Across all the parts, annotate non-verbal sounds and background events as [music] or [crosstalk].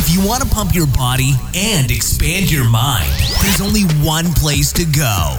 If you want to pump your body and expand your mind, there's only one place to go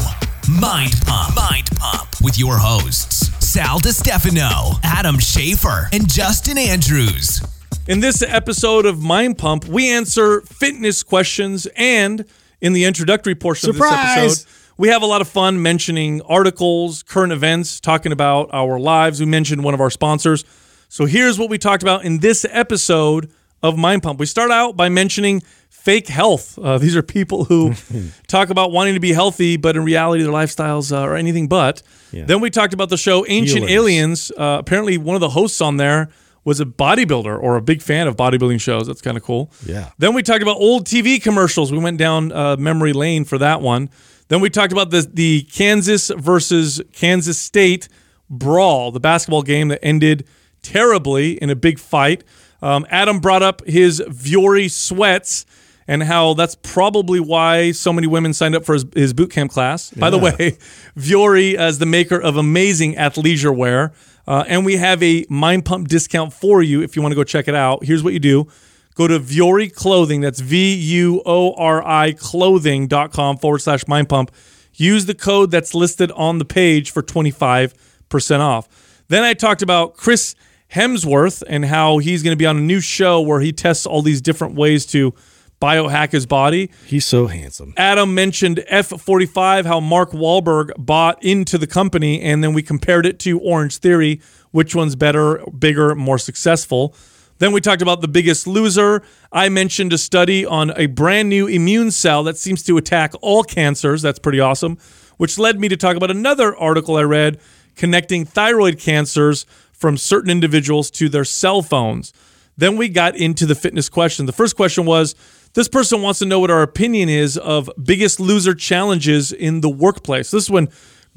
Mind Pump. Mind Pump with your hosts, Sal DiStefano, Adam Schafer, and Justin Andrews. In this episode of Mind Pump, we answer fitness questions and in the introductory portion Surprise! of this episode, we have a lot of fun mentioning articles, current events, talking about our lives. We mentioned one of our sponsors. So here's what we talked about in this episode of Mind Pump. We start out by mentioning fake health. Uh, [laughs] these are people who [laughs] talk about wanting to be healthy, but in reality, their lifestyles uh, are anything but. Yeah. Then we talked about the show Ancient Healers. Aliens. Uh, apparently, one of the hosts on there was a bodybuilder or a big fan of bodybuilding shows. That's kind of cool. Yeah. Then we talked about old TV commercials. We went down uh, memory lane for that one. Then we talked about the the Kansas versus Kansas State brawl, the basketball game that ended terribly in a big fight. Um, Adam brought up his Vuori sweats and how that's probably why so many women signed up for his, his boot camp class. By the way, [laughs] Vuori as the maker of amazing athleisure wear. Uh, and we have a Mind Pump discount for you if you want to go check it out. Here's what you do go to Vuori Clothing. That's V U O R I clothing.com forward slash Mind Pump. Use the code that's listed on the page for 25% off. Then I talked about Chris Hemsworth and how he's going to be on a new show where he tests all these different ways to biohack his body. He's so handsome. Adam mentioned F45, how Mark Wahlberg bought into the company, and then we compared it to Orange Theory, which one's better, bigger, more successful. Then we talked about the biggest loser. I mentioned a study on a brand new immune cell that seems to attack all cancers. That's pretty awesome. Which led me to talk about another article I read connecting thyroid cancers from certain individuals to their cell phones. Then we got into the fitness question. The first question was this person wants to know what our opinion is of biggest loser challenges in the workplace. This is when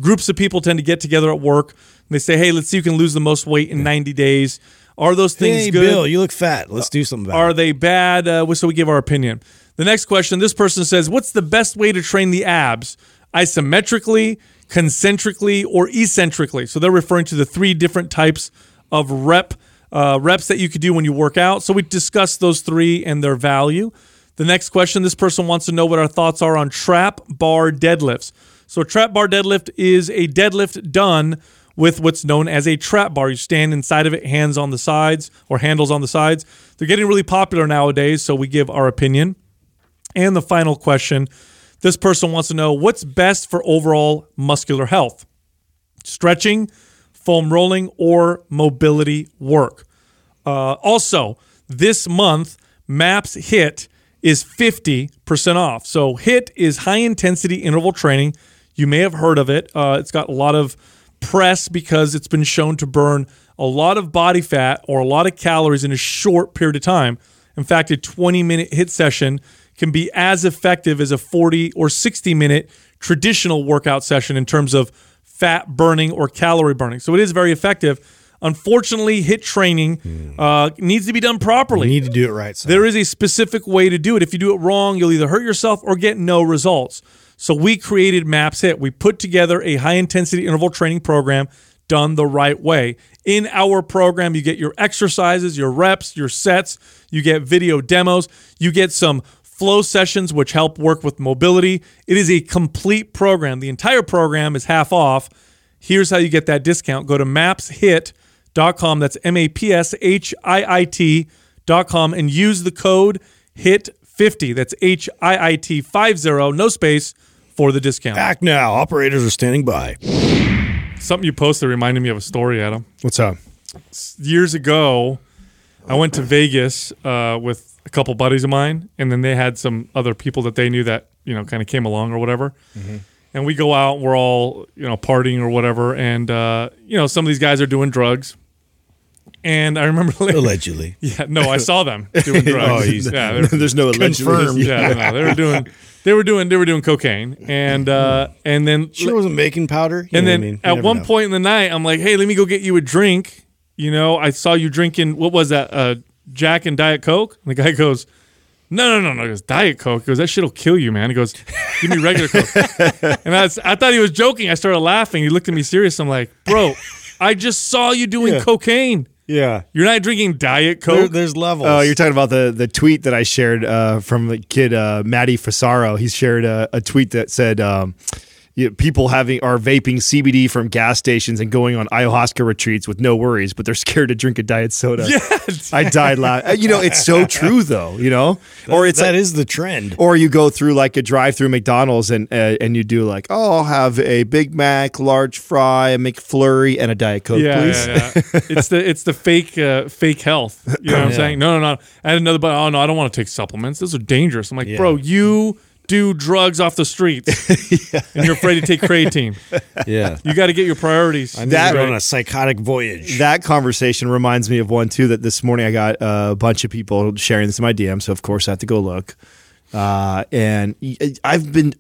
groups of people tend to get together at work and they say, hey, let's see who can lose the most weight in 90 days. Are those things Hey, good? Bill, you look fat. Let's do something about Are it. they bad? Uh, so we give our opinion. The next question this person says, What's the best way to train the abs? Isometrically, concentrically, or eccentrically? So they're referring to the three different types of rep uh, reps that you could do when you work out. So we discussed those three and their value. The next question this person wants to know what our thoughts are on trap bar deadlifts. So a trap bar deadlift is a deadlift done with what's known as a trap bar. You stand inside of it, hands on the sides or handles on the sides. They're getting really popular nowadays, so we give our opinion. And the final question this person wants to know what's best for overall muscular health stretching, foam rolling, or mobility work. Uh, also, this month, MAPS HIIT is 50% off. So, HIIT is high intensity interval training. You may have heard of it. Uh, it's got a lot of press because it's been shown to burn a lot of body fat or a lot of calories in a short period of time. In fact, a 20 minute HIIT session can be as effective as a 40 or 60 minute traditional workout session in terms of fat burning or calorie burning. So it is very effective. Unfortunately, HIIT training uh, needs to be done properly. You need to do it right. Sal. There is a specific way to do it. If you do it wrong, you'll either hurt yourself or get no results. So we created MAPS HIIT. We put together a high intensity interval training program done the right way. In our program, you get your exercises, your reps, your sets, you get video demos, you get some flow sessions which help work with mobility. It is a complete program. The entire program is half off. Here's how you get that discount. Go to mapshiit.com. That's M A P S H I I T.com and use the code HIIT50. That's H I I T 50, no space for the discount. Act now. Operators are standing by. Something you posted reminded me of a story, Adam. What's up? Years ago, I went to Vegas uh, with a couple buddies of mine, and then they had some other people that they knew that you know kind of came along or whatever. And we go out, and we're all you know partying or whatever, and uh, you know some of these guys are doing drugs. And I remember, Allegedly. [laughs] yeah, no, I saw them [laughs] doing drugs. Oh, yeah, [laughs] There's no allegedly. Confirmed. yeah, no, they were doing, they were doing, they were doing cocaine, and uh, and then Sure wasn't making powder. You and then I mean? At one know. point in the night, I'm like, hey, let me go get you a drink. You know, I saw you drinking, what was that, uh, Jack and Diet Coke? And the guy goes, no, no, no, no. He goes, Diet Coke. He goes, that shit'll kill you, man. He goes, give me regular Coke. [laughs] and I, was, I thought he was joking. I started laughing. He looked at me serious. I'm like, bro, I just saw you doing Yeah. cocaine. Yeah. You're not drinking Diet There, Coke. there's levels. Oh, you're talking about the the tweet that I shared uh, from the kid uh, Matty Fasaro. He shared a, a tweet that said. Um, you know, people having are vaping CBD from gas stations and going on ayahuasca retreats with no worries, but they're [laughs] scared to drink a diet soda. Yes. I died last. You know, it's so true though. You know, or it's that like, is the trend. or you go through like a drive-through McDonald's and uh, and you do like, oh, I'll have a Big Mac, large fry, a McFlurry, and a Diet Coke, yeah, please. yeah, yeah. [laughs] it's the it's the fake uh, fake health. You know what I'm Yeah. saying? No, no, no. I had another, but oh no, I don't want to take supplements. Those are dangerous. I'm like, Yeah. bro, you do drugs off the streets, [laughs] and you're afraid to take creatine. Yeah. You got to get your priorities. I need That- to go on a psychotic voyage. That conversation reminds me of one too. That this morning I got uh, a bunch of people sharing this in my DM, so of course I have to go look. Uh, and I've been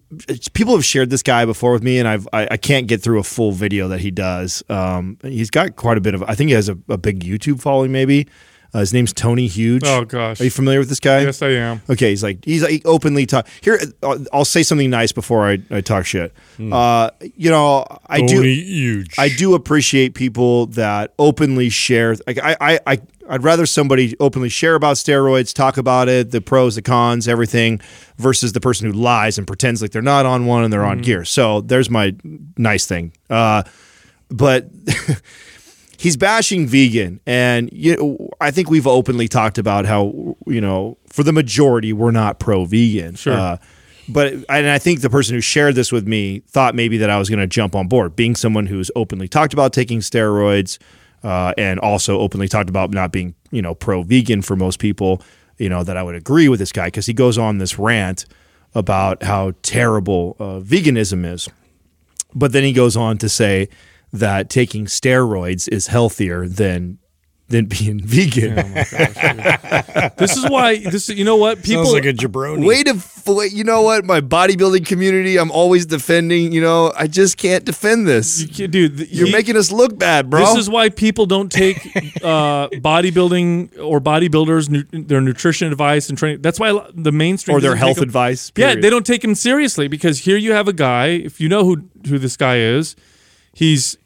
people have shared this guy before with me, and I've I, I can't get through a full video that he does. Um, he's got quite a bit of. I think he has a, a big YouTube following. Maybe uh, his name's Tony Huge. Oh, gosh. are you familiar with this guy? yes, I am. Okay, he's like he's like openly talk. Here, I'll, I'll say something nice before I, I talk shit. Uh, you know, I do. huge. I do appreciate people that openly share. Like I, I, I, I'd rather somebody openly share about steroids, talk about it, the pros, the cons, everything, versus the person who lies and pretends like they're not on one and they're on gear. So there's my nice thing. Uh, but [laughs] he's bashing vegan, and you know, I think we've openly talked about how you know for the majority we're not pro vegan. Sure. Uh, but and I think the person who shared this with me thought maybe that I was going to jump on board, being someone who's openly talked about taking steroids, uh, and also openly talked about not being you know pro vegan for most people. You know that I would agree with this guy because he goes on this rant about how terrible uh, veganism is, but then he goes on to say that taking steroids is healthier than than being [laughs] vegan. This is why this. You know what? People Sounds like a jabroni. Way to, f- you know what? My bodybuilding community, I'm always defending. You know, I just can't defend this. You- dude, th- You're he- making us look bad, bro. This is why people don't take [laughs] uh, bodybuilding or bodybuilders nu- their nutrition advice and training. That's why the mainstream or their health them- advice. Yeah, they don't take him seriously because here you have a guy. If you know who who this guy is, he's b-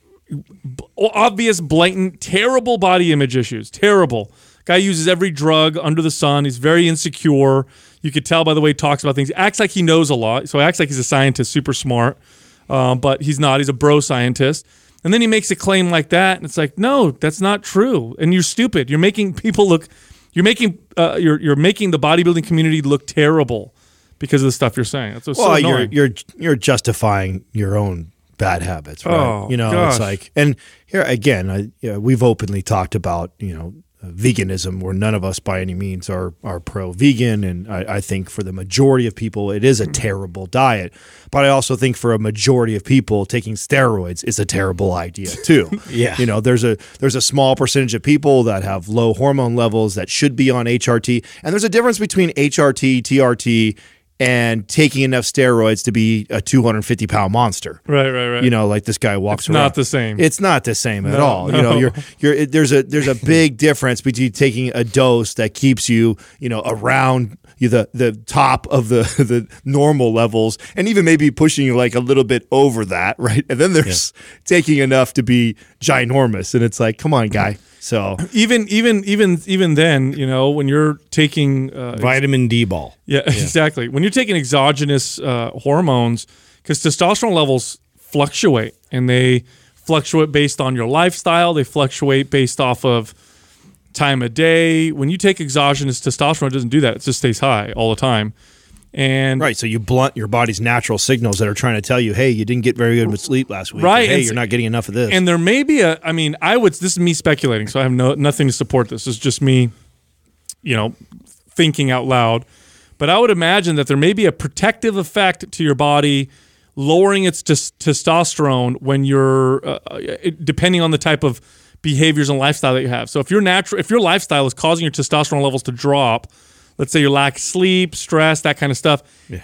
obvious, blatant, terrible body image issues. Terrible. Guy uses every drug under the sun. He's very insecure. You could tell by the way he talks about things. He Acts like he knows a lot. So he acts like he's a scientist, super smart, um, but he's not. He's a bro scientist. And then he makes a claim like that, and it's like, no, that's not true. And you're stupid. You're making people look. You're making uh, you're you're making the bodybuilding community look terrible because of the stuff you're saying. That's what's well, so you're you're you're justifying your own bad habits, right? Oh, you know, gosh. it's like, and here again, I, you know, we've openly talked about you know uh, veganism, where none of us by any means are are pro vegan, and I, I think for the majority of people, it is a hmm. terrible diet. But I also think for a majority of people, taking steroids is a terrible idea [laughs] too. Yeah. you know, there's a there's a small percentage of people that have low hormone levels that should be on HRT, and there's a difference between HRT, TRT. And taking enough steroids to be a 250 pound monster, right, right, right. you know, like this guy walks It's around. not the same. It's not the same at No, all. You know, you're you're it- there's a there's a [laughs] big difference between taking a dose that keeps you, you know, around you the the top of the [laughs] the normal levels and even maybe pushing you like a little bit over that, right? And then there's taking enough to be ginormous and it's like, come on, guy. So, [clears throat] even even even even then, you know, when you're taking uh, Vitamin D ball. yeah, [laughs] exactly. When you're taking exogenous uh, hormones, because testosterone levels fluctuate and they fluctuate based on your lifestyle. They fluctuate based off of time of day. When you take exogenous testosterone, it doesn't do that. It just stays high all the time. And right, so you blunt your body's natural signals that are trying to tell you, "Hey, you didn't get very good with sleep last week." or, Right, hey, and you're not getting enough of this. and there may be a i mean i would this is me speculating so i have no nothing to support this it's just me you know thinking out loud but i would imagine that there may be a protective effect to your body lowering its tes- testosterone when you're uh, depending on the type of behaviors and lifestyle that you have so if your natural if your lifestyle is causing your testosterone levels to drop let's say you lack sleep stress that kind of stuff.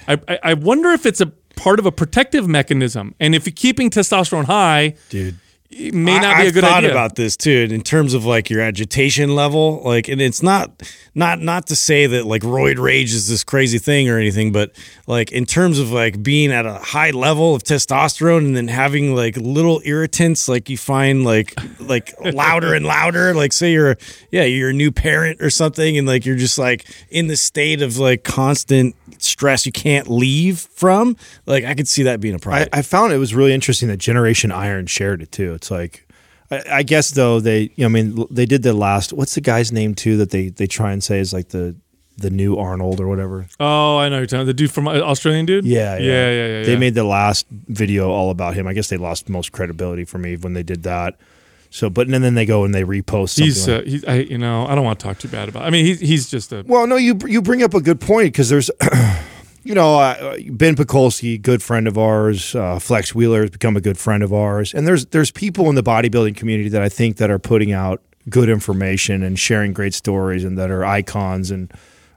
I, I, I wonder if it's a part of a protective mechanism. And if you're keeping testosterone high dude, it may not I, be a I've good thought idea. about this too, in terms of like your agitation level. Like, and it's not not not to say that like roid rage is this crazy thing or anything, but like in terms of like being at a high level of testosterone and then having like little irritants, like you find like like louder and louder. Like, say you're yeah you're a new parent or something, and like you're just like in the state of like constant stress you can't leave from. Like, I could see that being a problem. I, I found it was really interesting that Generation Iron shared it too. It's like, I, I guess though they, you know, I mean, they did the last. What's the guy's name too that they they try and say is like the the new Arnold or whatever. Oh, I know you're talking the dude from uh, Australian dude. Yeah, yeah, yeah, yeah. yeah, They made the last video all about him. I guess they lost most credibility for me when they did that. So, but and then they go and they repost. Something He's, like- uh, he's, I, you know, I don't want to talk too bad about. I mean, he's he's just a. Well, no, you you bring up a good point because there's, [clears throat] you know, uh, Ben Pakulski, good friend of ours. Uh, Flex Wheeler has become a good friend of ours, and there's there's people in the bodybuilding community that I think that are putting out good information and sharing great stories, and that are icons and.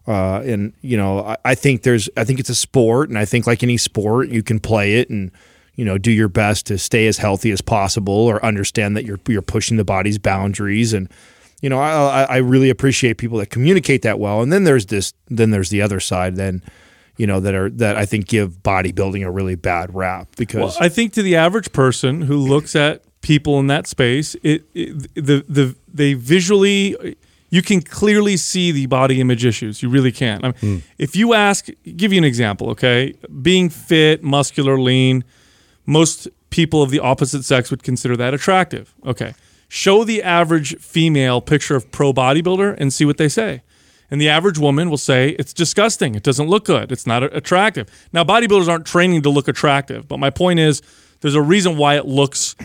Uh, and you know, I, I think there's, I think it's a sport, and I think like any sport, you can play it and you know do your best to stay as healthy as possible, or understand that you're you're pushing the body's boundaries and you know, I I really appreciate people that communicate that well. And then there's this, then there's the other side, then, you know, that are that I think give bodybuilding a really bad rap because Well, I think to the average person who looks at people in that space, it, it the the they visually. You can clearly see the body image issues. You really can. I mean, hmm. If you ask, give you an example, okay? Being fit, muscular, lean, most people of the opposite sex would consider that attractive. Okay. Show the average female picture of pro bodybuilder and see what they say. And the average woman will say, it's disgusting. It doesn't look good. It's not attractive. Now, bodybuilders aren't training to look attractive, but my point is there's a reason why it looks,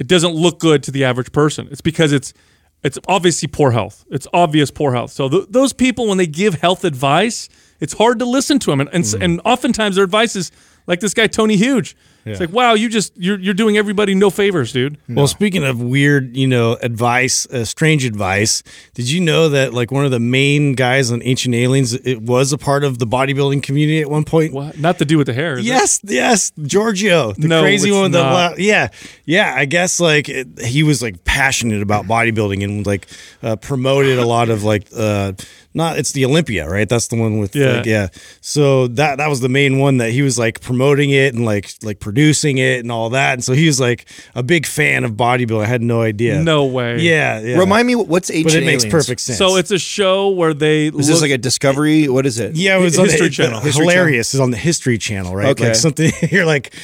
it doesn't look good to the average person. It's because it's, it's obviously poor health. It's obvious poor health. So th- those people, when they give health advice, it's hard to listen to them. And, and, mm. and oftentimes their advice is like this guy, Tony Huge. It's like, wow, you just, you're, you're doing everybody no favors, dude. Well, speaking of weird, you know, advice, uh, strange advice, did you know that like one of the main guys on Ancient Aliens, it was a part of the bodybuilding community at one point? What? Not to do with the hair. is it? Yes, yes, Giorgio, the No, crazy it's one with the yeah, yeah. I guess like it, he was like passionate about bodybuilding and like uh, promoted a lot of like uh, not it's the Olympia, right? That's the one with Yeah. like, yeah. So that that was the main one that he was like promoting it and like like producing it and all that. And so he was like a big fan of bodybuilding. I had no idea. No way. Yeah, yeah. remind me what's ancient but it makes Aliens? perfect sense. So it's a show where they Is this like a Discovery? What is it? Yeah, it was on History the, Channel. History hilarious is on the History Channel, right? Okay. Like something [laughs] you're like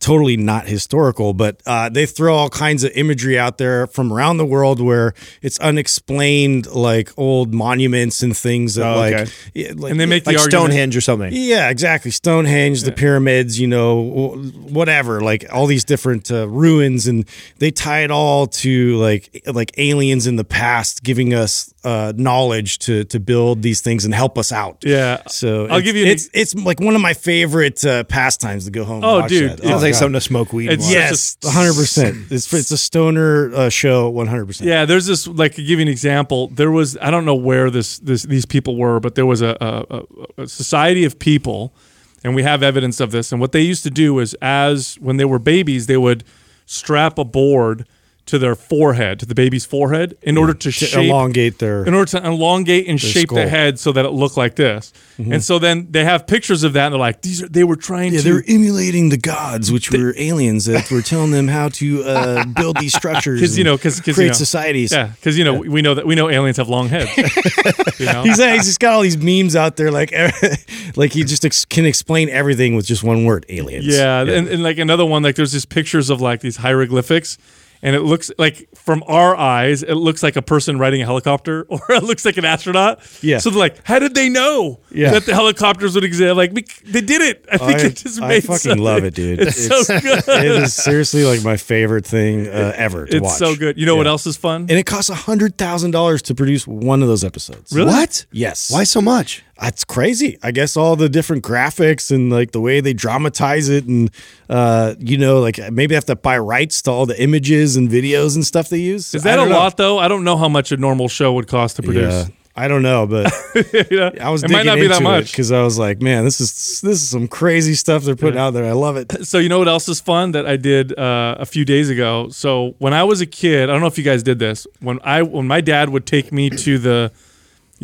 totally not historical, but uh, they throw all kinds of imagery out there from around the world where it's unexplained, like old monuments and things that Oh, like, okay. yeah, like and they make like the argument. Stonehenge or something. yeah, exactly. Stonehenge, the pyramids, you know, whatever, like all these different uh, ruins, and they tie it all to like like aliens in the past giving us uh, knowledge to to build these things and help us out. Yeah. So I'll it's- give you an it's it's like one of my favorite uh, pastimes to go home. and Oh, watch dude, that. it Sounds like God. something to smoke weed. It's and watch. Yes, one hundred percent. It's it's a stoner uh, show, one hundred percent. Yeah, there's this like give you an example. There was I don't know where this this these people were, but there was a, a, a- society of people, and we have evidence of this. And what they used to do is, as when they were babies, they would strap a board to their forehead, to the baby's forehead, in order to To shape elongate their in order to elongate and shape the head so that it looked like this. And so then they have pictures of that, and they're like, these are they were trying Yeah, to. they're emulating the gods, which were aliens that were telling them how to uh, [laughs] build these structures. Because you know, because create you know, societies. Yeah, because you know we know that we know aliens have long heads. [laughs] you know? He's, he's just got all these memes out there, like [laughs] like he just ex- can explain everything with just one word: aliens. Yeah, And, and like another one, like there's these pictures of like these hieroglyphics, and it looks like from our eyes, it looks like a person riding a helicopter, [laughs] or it looks like an astronaut. Yeah. So they're like, how did they know Yeah. that the helicopters would exist? Like they did it. I think I, it just I made fucking sense. love it, dude. [laughs] It's, so good. it is seriously like my favorite thing uh, ever to It's watch. so good. You know what else is fun? And it costs a hundred thousand dollars to produce one of those episodes. Really? What? Yes. Why so much? That's crazy. I guess all the different graphics and like the way they dramatize it, and uh, you know, like maybe they have to buy rights to all the images and videos and stuff they use. Is that a know. lot though? I don't know how much a normal show would cost to produce. Yeah. I don't know, but [laughs] know? I was it might not be that much. because I was like, man, this is this is some crazy stuff they're putting out there. I love it. So you know what else is fun that I did uh, a few days ago? So when I was a kid, I don't know if you guys did this. When I when my dad would take me to the,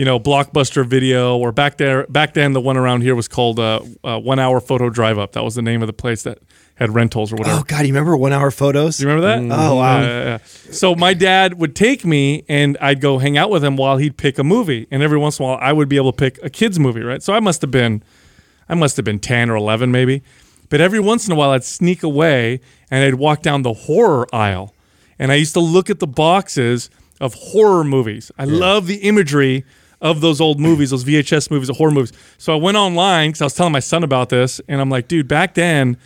you know, Blockbuster Video or back there back then the one around here was called uh, uh, One Hour Photo Drive Up. That was the name of the place that had rentals or whatever. Oh God, you remember one hour photos? Do you remember that? Oh, wow. Yeah, yeah, yeah. So my dad would take me and I'd go hang out with him while he'd pick a movie. And every once in a while I would be able to pick a kid's movie, right? So I must have been I must have been 10 or 11 maybe. But every once in a while I'd sneak away and I'd walk down the horror aisle. And I used to look at the boxes of horror movies. I love the imagery of those old movies, those VHS movies, the horror movies. So I went online because I was telling my son about this, and I'm like, dude, back then,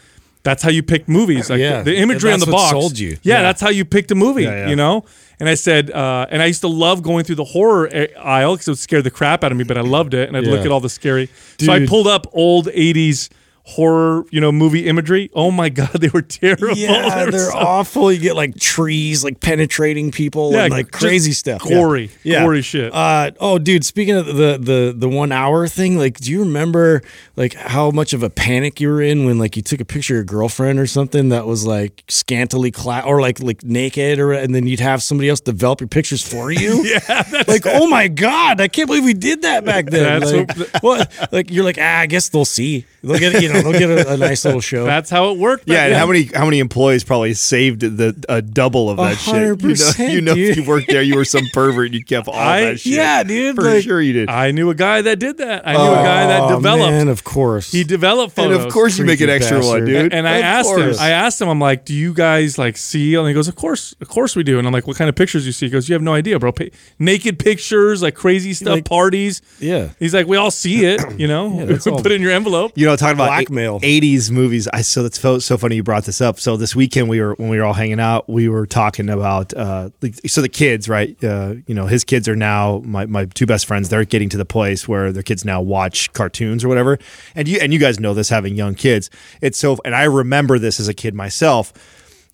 that's how you picked movies. Like Yeah. the, the imagery on the box sold you. Yeah, Yeah. that's how you picked a movie. Yeah. You know. And I said, uh, and I used to love going through the horror aisle because it would scare the crap out of me, but I loved it, and I'd look at all the scary. So I pulled up old '80s horror, you know, movie imagery. Oh my god, [laughs] they were terrible. They Yeah, [laughs] were they're so awful. You get like trees like penetrating people Yeah, and like crazy stuff. gory, yeah. gory shit. Uh, oh, dude. Speaking of the the the one hour thing, like, do you remember like how much of a panic you were in when like you took a picture of your girlfriend or something that was like scantily clad or like like naked or and then you'd have somebody else develop your pictures for you? [laughs] yeah, like oh my god i can't believe we did that back then like, what like you're like ah i guess they'll see they'll get you know they'll [laughs] get a, a nice little show that's how it worked. Yeah, and then. how many how many employees probably saved the a double of that shit? hundred percent, You know, you know if you worked there, you were some pervert. You kept all I- that shit. yeah, dude, for like- sure you did. I knew a guy that did that. I knew a guy that Oh, developed. man, of course He developed and photos. of course you make an Freaky extra one, dude. And I Of asked course. him, I asked him, I'm like, do you guys like see? And he goes, of course, of course we do. And I'm like, what kind of pictures you see? He goes, you have no idea, bro. Pa- naked pictures, like crazy stuff, Like- parties. yeah He's like, we all see it, you know. that's [laughs] all Put it in your envelope. You know, talking about Blackmail. eight- 80s movies. I so that's so, so funny you brought this up. So this weekend we were when we were all hanging out, we were talking about uh so the kids, right? Uh, you know, his kids are now my, my two best friends, they're getting to the place where their kids now watch cartoons or whatever. And you and you guys know this having young kids. It's so and I remember this as a kid myself.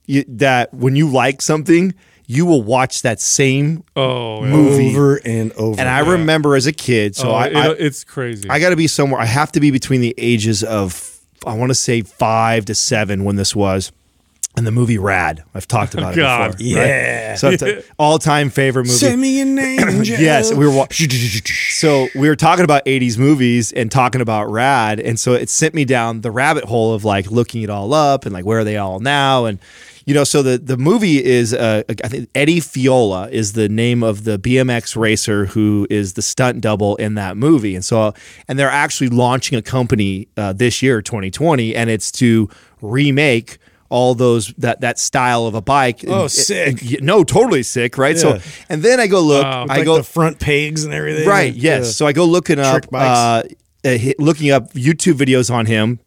You, that when you like something, you will watch that same Oh, yeah. movie. over and over And I remember as a kid, so Oh, I, it- I it's crazy. I got to be somewhere. I have to be between the ages of I want to say five to seven when this was. And the movie Rad, I've talked about it [laughs] God. before. right? Yeah. So it's an [laughs] all-time favorite movie. send me an [clears throat] angel Yes, we were wa- so we were talking about 80s movies and talking about Rad, and so it sent me down the rabbit hole of like looking it all up and like where are they all now and you know so the the movie is uh, I think Eddie Fiola is the name of the BMX racer who is the stunt double in that movie and so and they're actually launching a company uh, this year 2020 and it's to remake all those that that style of a bike Oh, And- sick. and- no totally sick right Yeah. so and then I go look Wow. I like go the front pegs and everything Right. Yes. uh, So I go looking up, uh, uh, looking up YouTube videos on him,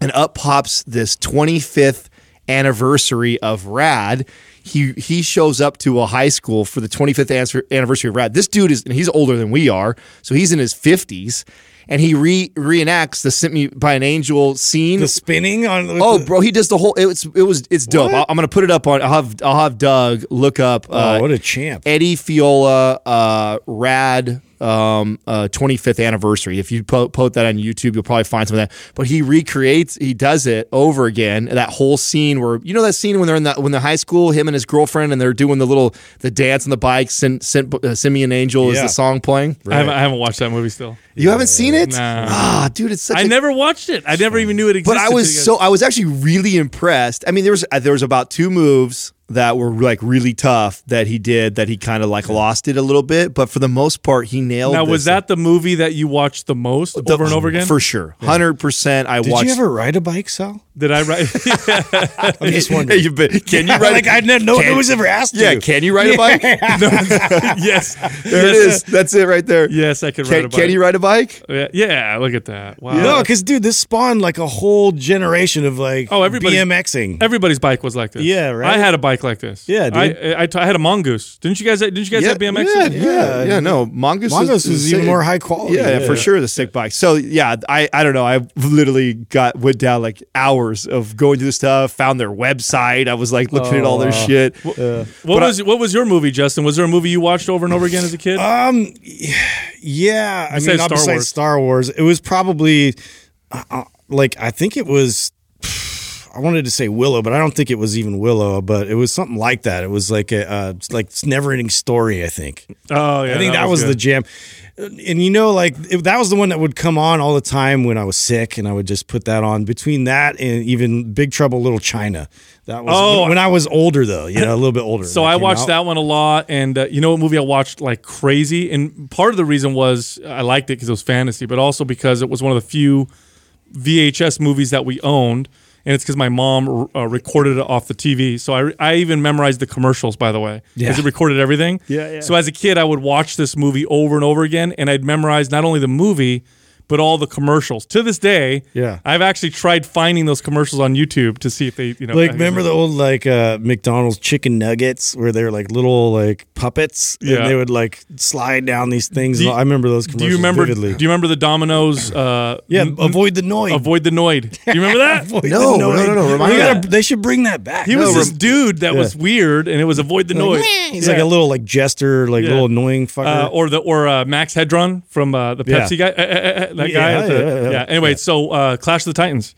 and up pops this 25th anniversary of Rad. He he shows up to a high school for the 25th anniversary of Rad. This dude is and he's older than we are, so he's in his 50s, and he re reenacts the "Sent Me by an Angel" scene. the spinning on with Oh, bro, he does the whole. It's it was it's dope. I'll- I'm gonna put it up on. I'll have I'll have Doug look up. oh uh, what a champ Eddie Fiola uh, Rad um, uh, 25th anniversary. If you po- post that on YouTube, you'll probably find some of that. But he recreates, he does it over again. That whole scene where you know that scene when they're in that when they're high school, him and his girlfriend, and they're doing the little the dance on the bike. Send, send, uh, Send Me an Angel is the song playing. I, haven't, I haven't watched that movie still. You haven't seen it? Nah. Ah, dude, it's such. I a- never watched it. I never even knew it existed. but I was so I was actually really impressed. I mean, there was uh, there was about two moves that were like really tough that he did that he kind of like lost it a little bit, but for the most part he nailed. It. Now this. was that the movie that you watched the most The- over and over again? For sure, hundred percent. I did watched. you ever ride a bike Sal Did I ride? [laughs] I'm just wondering You've been- can you [laughs] ride? like I didn't know can- no one's ever asked you. Yeah, you can you ride a bike? [laughs] yes. There it is. That's it right there. Yes, I could ride Can, a bike. can you ride a bike. Yeah, yeah, look at that. Wow. No, because dude, this spawned like a whole generation of like Oh, everybody- BMXing. Everybody's bike was like this. Yeah, right? I had a bike like this. Yeah, I, dude. I, I, I had a mongoose. Didn't you guys? Didn't you guys have BMX? Yeah, yeah, yeah, Yeah. No, Mongoose. Mongoose is, was even more high quality. Yeah, Yeah. for sure, the sick bike. So yeah, I I don't know. I literally got went down like hours of going through the stuff. Found their website. I was like looking at all their Oh, shit. What But I- was what was your movie, Justin? Was there a movie you watched over and over again as a kid? Um, yeah. I Besides mean, not Star besides Wars. Star Wars, it was probably uh, uh, like I think it was. [sighs] I wanted to say Willow, but I don't think it was even Willow. But it was something like that. It was like a uh, like never ending story. I think. oh yeah, I think that, was, the good. jam. And you know, like it, that was the one that would come on all the time when I was sick, and I would just put that on. Between that and even Big Trouble Little China, that was Oh. when, when I was older, though. You know, a little bit older. So I watched out. that one a lot, and uh, you know what movie I watched like crazy, and part of the reason was I liked it because it was fantasy, but also because it was one of the few VHS movies that we owned, and it's because my mom uh, recorded it off the TV. So I, I even memorized the commercials, by the way, because Yeah. it recorded everything. Yeah, yeah. So as a kid, I would watch this movie over and over again, and I'd memorize not only the movie. But all the commercials to this day, Yeah. I've actually tried finding those commercials on YouTube to see if they, you know, Like, remember the old like uh, McDonald's chicken nuggets where they're like little like puppets, Yeah. and they would like slide down these things. Do you- I remember those commercials. Do you remember? Vividly. Do you remember the Domino's? Uh, yeah, n- avoid the noise. avoid the Noid. Do you remember that? [laughs] Avoid No, the no, no, no, remind They gotta- They should bring that back. He was No, this dude that was weird, and it was avoid the like, noise. He's like a little like jester, like Yeah. little annoying fucker. Uh, or the or uh, Max Headroom from uh, the Yeah. Pepsi guy. Uh, uh, uh, that guy. at the- yeah, yeah, yeah. Anyway, so uh, Clash of the Titans.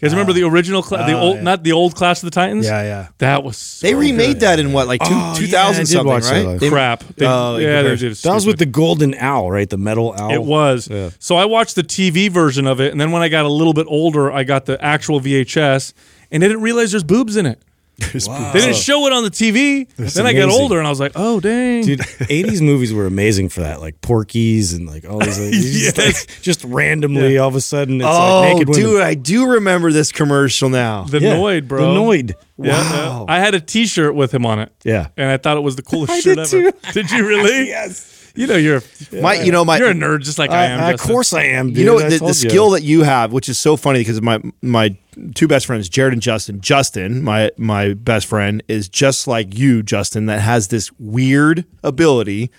You guys remember the original, Cla- the oh, old, yeah. not the old Clash of the Titans? yeah, yeah. That was so They remade good. that in what like two, Oh, yeah, I 2000 did something, watch that, right? like- They- crap. They, Oh, in yeah, they did. That was with stupid. the golden owl, right? The metal owl. It was. Yeah. So I watched the TV version of it, and then when I got a little bit older, I got the actual VHS, and I didn't realize there's boobs in it. They didn't show it on the TV. then I got older, and I was like, oh dang. Dude, 80s [laughs] movies were amazing for that, like Porky's and like all these, like, just, [laughs] like, just randomly all of a sudden it's Oh, like naked oh, women. dude, I do remember this commercial now. the Yeah, Noid, bro. The Noid. Yeah, yeah. I had a T-shirt with him on it. Yeah. and I thought it was the coolest [laughs] I shirt did ever. too. Did you really? yes. You know you're My, you know, my you're a nerd just like I uh, am. of Justin. course I am. Dude. you know the, the skill that you have, which is so funny because my my two best friends, Jared and Justin. Justin, my my best friend, is just like you, Justin, that has this weird ability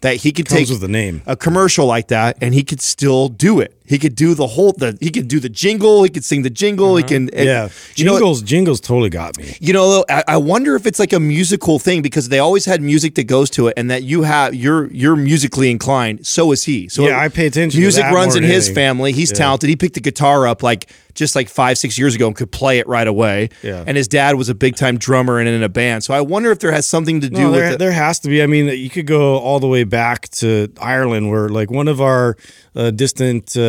that he could Comes take with the name. a commercial like that and he could still do it. He could do the whole the he could do the jingle. He could sing the jingle. He can and- Yeah. You know, Jingles, Jingles totally got me. you know, I, I wonder if it's like a musical thing because they always had music that goes to it, and that you have you're you're musically inclined. So is he. So Yeah, I pay attention to Music that runs more in than his anything. family. He's talented. He picked the guitar up like just like five six years ago and could play it right away. Yeah. And his dad was a big time drummer and in a band. So I wonder if there has something to do No, with there, it. there has to be. I mean, you could go all the way back to Ireland, where like one of our uh, distant uh,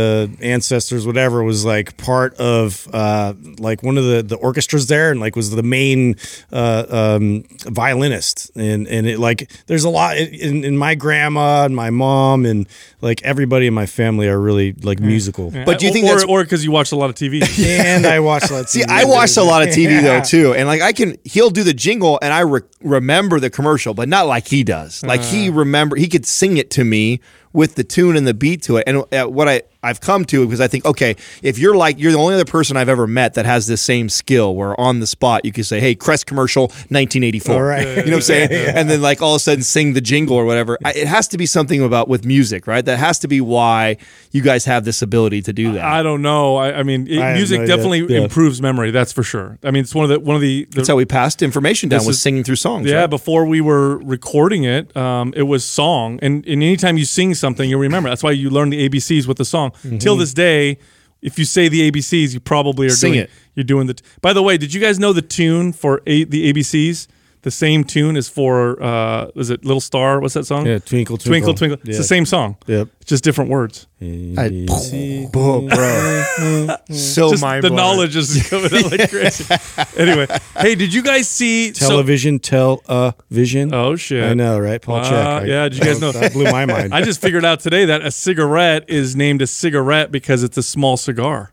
ancestors, whatever, was like part of uh, like one of the, the orchestras there, and like was the main uh, um, violinist. And and it like there's a lot in, in my grandma and my mom and like everybody in my family are really like musical. But do you think or, that's- or because you watch a lot of TV? [laughs] And I watch that. See, I watched a lot of TV though too, and like I can, he'll do the jingle, and I re- remember the commercial, but not like he does. Like he remember, he could sing it to me with the tune and the beat to it. And uh, what I I've come to because I think, okay, if you're like you're the only other person I've ever met that has this same skill, where on the spot you can say, "Hey, Crest commercial, 1984," All right. you know what I'm saying? [laughs] And then like all of a sudden sing the jingle or whatever. I, it has to be something about with music, right? That has to be why you guys have this ability to do that. I don't know. I, I mean, it, I music no definitely Yeah. improves memory. That's for sure. I mean, it's one of the one of the. the That's how we passed information down was is- singing through songs. yeah, right? before we were recording it, um, it was song, and, and anytime you sing something, you'll remember. That's why you learn the ABCs with the song. Mm-hmm. Till this day, if you say the ABCs, you probably are Sing doing it. You're doing the. By the way, did you guys know the tune for a, the ABCs? The same tune is for uh, is it Little Star? What's that song? Yeah, Twinkle, Twinkle, Twinkle. Twinkle. It's the same song. Yep. It's just different words. I, bro, [laughs] so Just mind the knowledge is coming out like crazy. [laughs] anyway, hey, did you guys see so- Television, tell a vision. oh shit! I know, right? Paul Wow, Chek. I- yeah, did you guys know- that blew my [laughs] mind? I just figured out today that a cigarette is named a cigarette because it's a small cigar.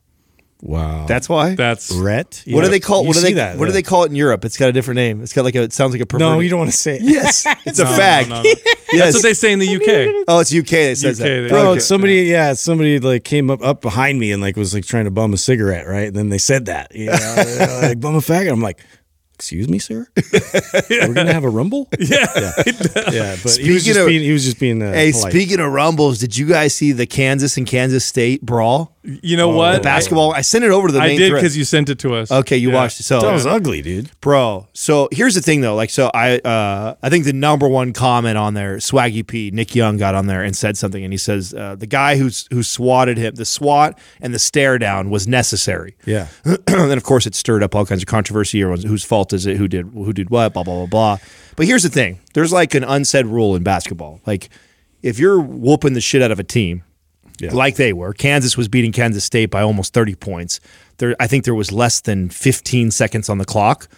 Wow. That's why. That's Rhett. what do they call? You What do they? that, what do they call it in Europe? It's got a different name. It's got like a. It sounds like a. Perverted. No, you don't want to say it. Yes, [laughs] it's a No, no, fag. no, no. [laughs] Yes. That's what they say in the UK. oh, it's UK that says UK, that. they- Bro, Okay. somebody, yeah, somebody like came up up behind me and like was like trying to bum a cigarette, right? And then they said that, you know, [laughs] they're like bum a faggot. I'm like, excuse me, sir, we're gonna have a rumble. Yeah. Yeah, but he was Speaking just of- being he was just being uh, Hey, polite. speaking of rumbles, did you guys see the Kansas and Kansas State brawl? You know what? The basketball. I sent it over to the I main did because you sent it to us. Okay, you Yeah. watched it. So that was ugly, dude. Bro, so here's the thing though. Like, so I, uh, I think the number one comment on there, Swaggy P, Nick Young got on there and said something, and he says uh, the guy who's who swatted him, the swat and the stare down was necessary. Yeah, [clears throat] and of course, it stirred up all kinds of controversy. Or whose fault is it? Who did who did what? Blah blah blah blah. But here's the thing: there's like an unsaid rule in basketball. Like, if you're whooping the shit out of a team, like they were, Kansas was beating Kansas State by almost 30 points. There, I think there was less than 15 seconds on the clock.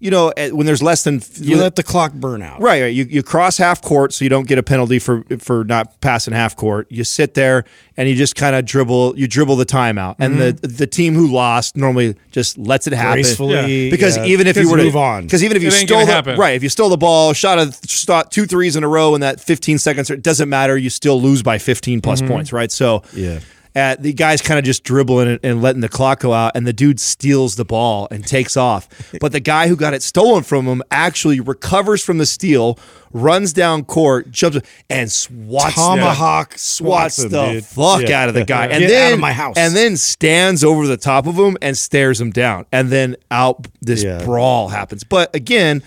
You know, eh, when there's less than you let the clock burn out. Right, right. You, you cross half court, so you don't get a penalty for for not passing half court. You sit there and you just kind of dribble. You dribble the timeout, and the the team who lost normally just lets it happen Gracefully, because yeah, even if you were to move on. because even if you It ain't stole the right, if you stole the ball, shot a shot two threes in a row in that 15 seconds, it doesn't matter. You still lose by 15 plus points, right? So Yeah. Uh, the guy's kind of just dribbling and, and letting the clock go out, and the dude steals the ball and takes off. But the guy who got it stolen from him actually recovers from the steal, runs down court, jumps and swats Tomahawk the, swats the dude. fuck Yeah. out of the guy, [laughs] and Get then my house. and then stands over the top of him and stares him down, and then out this Yeah. brawl happens. But again,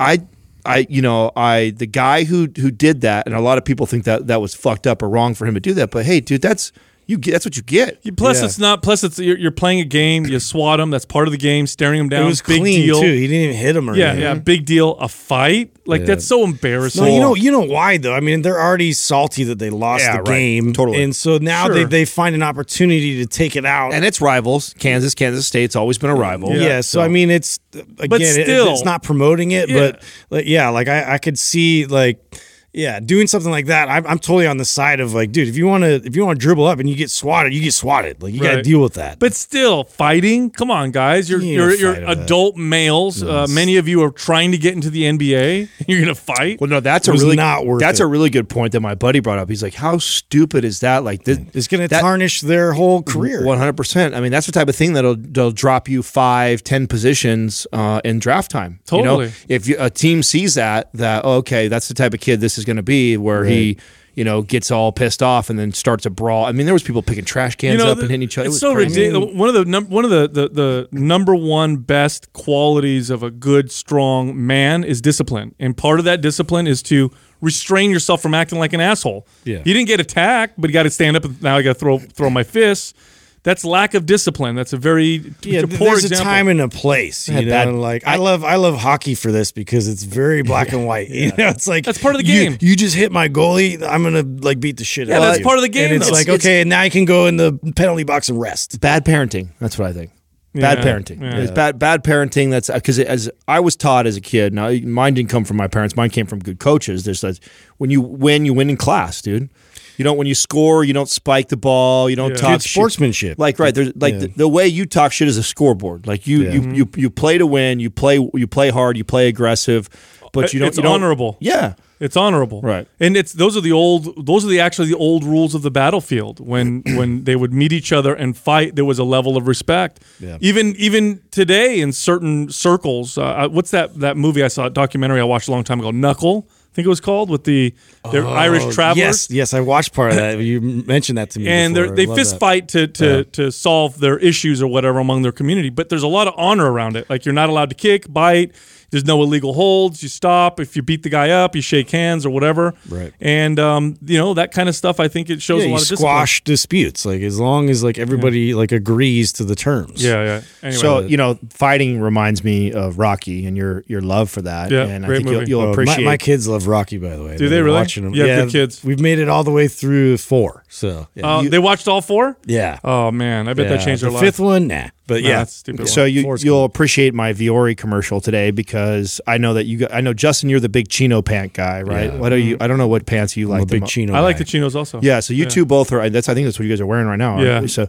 I. I, you know, I the guy who who did that, and a lot of people think that that was fucked up or wrong for him to do that. But hey, dude, that's you get that's what you get. Plus, Yeah. it's not. Plus, it's you're, you're playing a game. You swat them. That's part of the game. Staring them down. It was big clean deal. too. He didn't even hit him or Yeah, anything. yeah. Big deal. A fight. Like Yeah. that's so embarrassing. No, you know, you know why though. I mean, they're already salty that they lost Yeah, the right. game, Totally. and so now Sure. they, they find an opportunity to take it out. and it's rivals. Kansas, Kansas State's always been a rival. yeah, so, I mean, it's again, it- still- it's not promoting it, Yeah. but like, yeah, like I, I could see like. Yeah, doing something like that, I'm, I'm totally on the side of like, dude, if you want to, if you want to dribble up and you get swatted, you get swatted. Like, you got to deal with that. But still, fighting. Come on, guys. You're You you're, you're fight over that. adult males. Uh, many of you are trying to get into the NBA. [laughs] You're gonna fight. Well, no, that's a really not worth that's it. a really good point that my buddy brought up. He's like, "How stupid is that? Like, this, it's going to that- tarnish their whole career. One hundred percent. I mean, that's the type of thing that'll that'll drop you five, ten positions uh, in draft time. You know? Totally. If you, a team sees that, that oh, okay, that's the type of kid this is going to be, where he, you know, gets all pissed off and then starts a brawl. I mean, there was people picking trash cans up and hitting each other. It's was so crazy. ridiculous. Mm. One of the num- one of the, the the number one best qualities of a good, strong man is discipline, and part of that discipline is to restrain yourself from acting like an asshole. Yeah. you didn't get attacked, but you got to stand up. and Now I got to throw throw my fists. That's lack of discipline. That's a very yeah, it's a poor there's example. a time and a place. You know, bad- and like I, love I love hockey for this because it's very [laughs] black and white. You know, it's like That's part of the game. You, just hit my goalie, I'm gonna like beat the shit Yeah, out that's of you. That's part of the game, And it's though. like It's- okay, now I can go in the penalty box and rest. bad parenting. That's what I think. Bad Yeah, parenting. yeah. It's bad bad parenting. That's because as I was taught as a kid. Now mine didn't come from my parents. Mine came from good coaches. There's like when you win, you win in class, dude. You don't when you score, you don't spike the ball. You don't Yeah. talk Good shit. sportsmanship. Like right, there's like Yeah. the, the way you talk shit is a scoreboard. Like you Yeah. you, mm-hmm. you you play to win. You play you play hard. You play aggressive, but uh, you don't. It's you don't- honorable. Yeah, It's honorable, Right. And it's those are the old those are the actually the old rules of the battlefield. When [clears throat] when they would meet each other and fight, there was a level of respect. Yeah. Even even today in certain circles, uh, uh what's that that movie I saw documentary I watched a long time ago? Knuckle, I think it was called with the they're oh, Irish travelers. Yes, yes, I watched part of that. [clears throat] You mentioned that to me, and they fist that. fight to to, to solve their issues or whatever among their community. But there's a lot of honor around it. Like you're not allowed to kick, bite. There's no illegal holds. You stop if you beat the guy up. You shake hands or whatever. Right. And um, you know that kind of stuff. I think it shows Yeah, a you lot of discipline. squash disputes like as long as like everybody like agrees to the terms. Yeah, yeah. Anyway, So you know, fighting reminds me of Rocky and your your love for that. Yeah, and I great think you'll, movie. you'll Oh, appreciate. my, kids love Rocky, by the way. Do They've they really? Watching them. You have yeah, good kids. We've made it all the way through four. So yeah, uh, they watched all four. yeah. Oh man, I bet that Yeah, changed the their life. fifth one, nah. But Nah, yeah, that's stupid. so you Four's you'll cool. appreciate my Vuori commercial today because I know that you. Got, I know Justin, you're the big chino pant guy, right? Yeah. What are you? I don't know what pants you I'm like. a big the mo- chino. I like the chinos also. Yeah, so you two both are. That's I think that's what you guys are wearing right now. Yeah. So